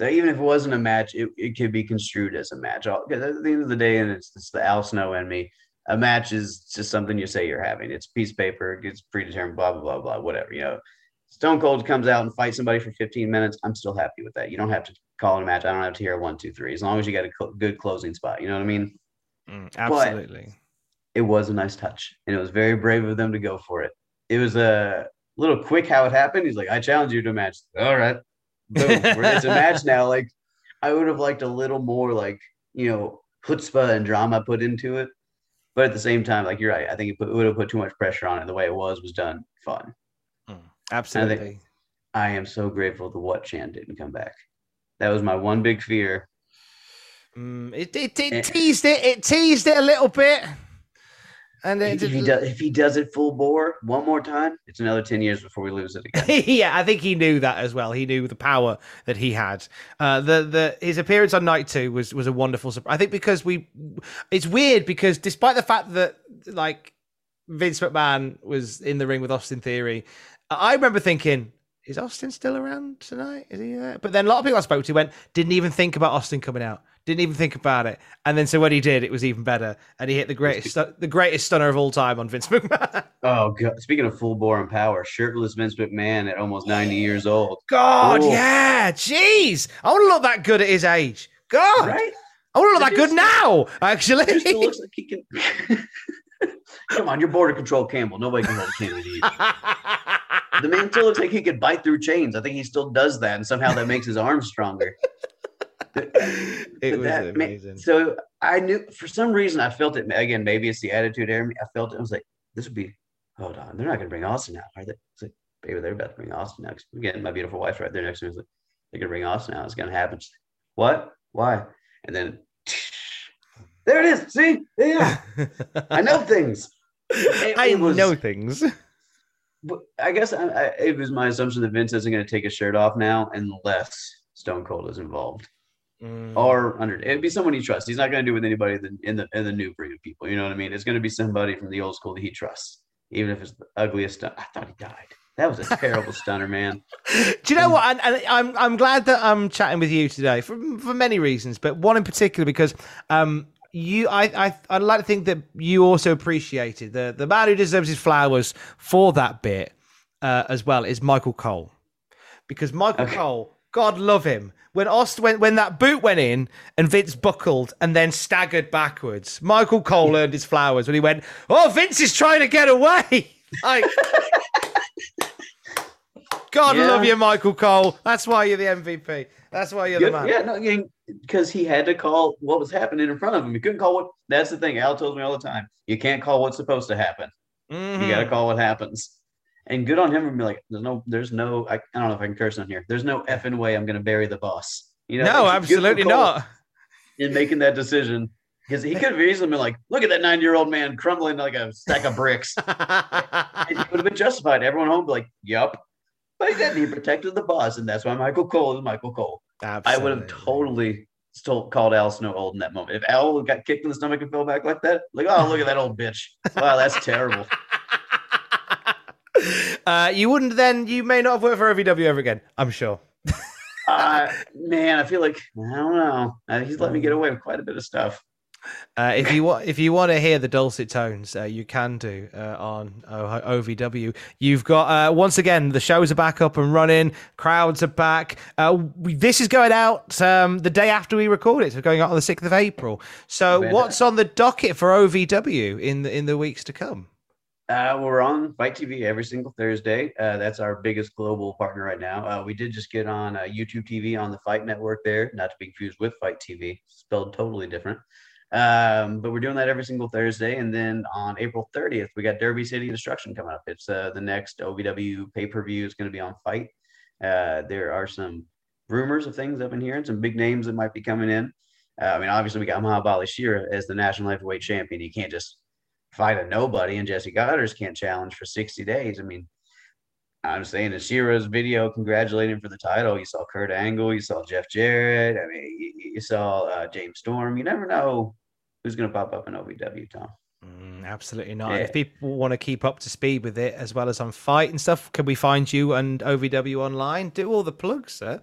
So even if it wasn't a match, it, it could be construed as a match. Because at the end of the day, and it's, it's the Al Snow and me, a match is just something you say you're having. It's piece of paper, it gets predetermined, blah blah blah blah, whatever. You know, Stone Cold comes out and fights somebody for 15 minutes. I'm still happy with that. You don't have to call it a match. I don't have to hear one, two, three. As long as you got a cl- good closing spot, you know what I mean? Mm, absolutely. But it was a nice touch, and it was very brave of them to go for it. It was a little quick how it happened. He's like, "I challenge you to a match." All right, boom, it's a match now. Like, I would have liked a little more, like you know, chutzpah and drama put into it. But at the same time, like you're right, I think it, put, it would have put too much pressure on it. The way it was was done fun. Mm, absolutely. I, I am so grateful the what Chan didn't come back. That was my one big fear. Mm, it, it, it eh. teased it. It teased it a little bit. And then if he does, if he does it full bore one more time, it's another ten years before we lose it again. yeah, I think he knew that as well. He knew the power that he had. Uh, the the his appearance on night two was was a wonderful surprise. I think because we, it's weird because despite the fact that like Vince McMahon was in the ring with Austin Theory, I remember thinking is Austin still around tonight? Is he there? But then a lot of people I spoke to went, didn't even think about Austin coming out. Didn't even think about it. And then so when he did, it was even better. And he hit the greatest the greatest stunner of all time on Vince McMahon. Oh god. Speaking of full bore and power, shirtless Vince McMahon at almost 90 years old. God, Ooh. yeah. Jeez. I want to look that good at his age. God. Right? I want to look that good now, actually. Looks like he can Come on, you're border control Campbell. Nobody can hold can the man still looks like he could bite through chains. I think he still does that, and somehow that makes his arms stronger. it was amazing. So I knew for some reason I felt it again. Maybe it's the attitude era. I felt it. I was like, this would be. Hold on, they're not going to bring Austin out, are they? It's like, baby, they're about to bring Austin out. Again, my beautiful wife's right there next to me. was Like, they're going to bring Austin out. It's going to happen. Like, what? Why? And then there it is. See, yeah, I know things. It, I it was, know things. But I guess I, I, it was my assumption that Vince isn't going to take his shirt off now unless Stone Cold is involved. Mm. Or under it'd be someone he trusts. He's not going to do it with anybody in the, in the in the new breed of people. You know what I mean? It's going to be somebody from the old school that he trusts, even if it's the ugliest. I thought he died. That was a terrible stunner, man. Do you know what? And, and, I'm I'm glad that I'm chatting with you today for for many reasons, but one in particular because um you, I, I, I'd like to think that you also appreciated the the man who deserves his flowers for that bit uh, as well is Michael Cole, because Michael Okay. Cole, God love him, when Ost when when that boot went in and Vince buckled and then staggered backwards, Michael Cole earned his flowers when he went, "Oh, Vince is trying to get away." Like, God Yeah. love you, Michael Cole. That's why you're the MVP. That's why you're the man. Yeah, no, because he had to call what was happening in front of him. He couldn't call what. That's the thing. Al tells me all the time. You can't call what's supposed to happen. Mhm. You got to call what happens. And good on him for being like, there's no, there's no. I, I don't know if I can curse on here. There's no effing way I'm going to bury the boss. You know? no, absolutely not. In making that decision, because he could have easily been like, look at that nine year old man crumbling like a stack of bricks. and he would have been justified. Everyone home would be like, yup. But he didn't. He protected the boss, and that's why Michael Cole is Michael Cole. Absolutely. I would have totally still called Al Snow old in that moment. If Al got kicked in the stomach and fell back like that, like, oh, look at that old bitch. Wow, that's terrible. Uh, you wouldn't then. You may not have worked for OVW ever again. I'm sure. Uh, man, I feel like I don't know. Uh, he's let me get away with quite a bit of stuff. Uh, if you want, if you want to hear the dulcet tones, uh, you can do uh, on uh, OVW. You've got uh, once again the shows are back up and running. Crowds are back. Uh, we, this is going out um, the day after we record it. So going out on the sixth of April. So what's on the docket for OVW in the in the weeks to come? Uh, we're on Fight TV every single Thursday. Uh, that's our biggest global partner right now. Uh, we did just get on uh, YouTube TV on the Fight Network there, not to be confused with Fight TV, spelled totally different. Um, but we're doing that every single Thursday. And then on April 30th, we got Derby City Destruction coming up. It's uh, the next OVW pay per view is going to be on Fight. Uh, there are some rumors of things I've been hearing, some big names that might be coming in. I mean, obviously, we got Mahabali Shera as the national heavyweight champion. You can't just fight a nobody, and Jessie Godderz can't challenge for 60 days. I mean, I'm saying in Shera's video congratulating for the title. You saw Kurt Angle, you saw Jeff Jarrett. I mean, you, you saw uh, James Storm. You never know who's going to pop up in OVW, Tom. Mm, absolutely not. Yeah. If people want to keep up to speed with it as well as on Fight and stuff, can we find you and OVW online? Do all the plugs, sir.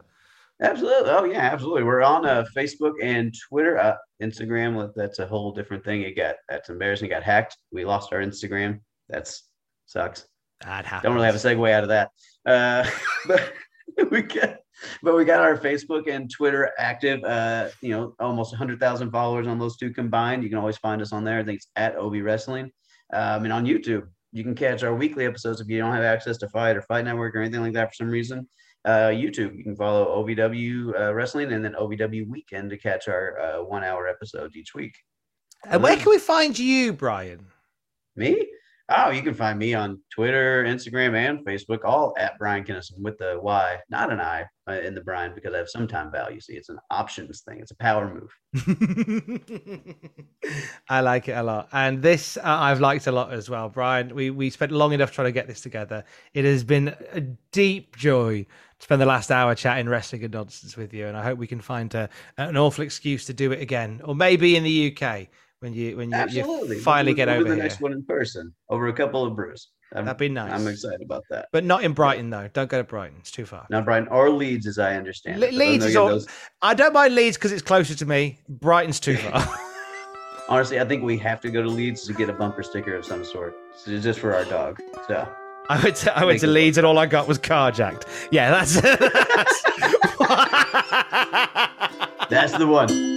Absolutely. Oh yeah, absolutely. We're on uh, Facebook and Twitter, uh, Instagram. That's a whole different thing. It got that's embarrassing. It got hacked. We lost our Instagram. That's sucks. That happens. Don't really have a segue out of that. Uh, but we got, but we got our Facebook and Twitter active. Uh, you know, almost 100,000 followers on those two combined. You can always find us on there. I think it's at OB Wrestling. Um, and on YouTube, you can catch our weekly episodes if you don't have access to Fight or Fight Network or anything like that for some reason. Uh, YouTube, you can follow OVW uh, Wrestling and then OVW Weekend to catch our uh, one hour episodes each week. And where can we find you, Bryan? Me? Oh, you can find me on Twitter, Instagram, and Facebook, all at Bryan Kinnison with the Y, not an I uh, in the Bryan because I have some time value. See, it's an options thing. It's a power move. I like it a lot, and this uh, I've liked a lot as well, Bryan. We we spent long enough trying to get this together. It has been a deep joy to spend the last hour chatting wrestling and nonsense with you, and I hope we can find a, an awful excuse to do it again, or maybe in the UK when you when you, you finally We'll- get we'll do over the here. next one in person over a couple of brews. I'm, That'd be nice. I'm excited about that. But not in Brighton though. Don't go to Brighton; it's too far. Now, Bryan, or Leeds, as I understand. Le- Leeds is all. those- I don't mind Leeds because it's closer to me. Brighton's too far. honestly, I think we have to go to Leeds to get a bumper sticker of some sort, so just for our dog. So I went to I went to Leeds and all I got was carjacked. Yeah, that's that's, that's the one.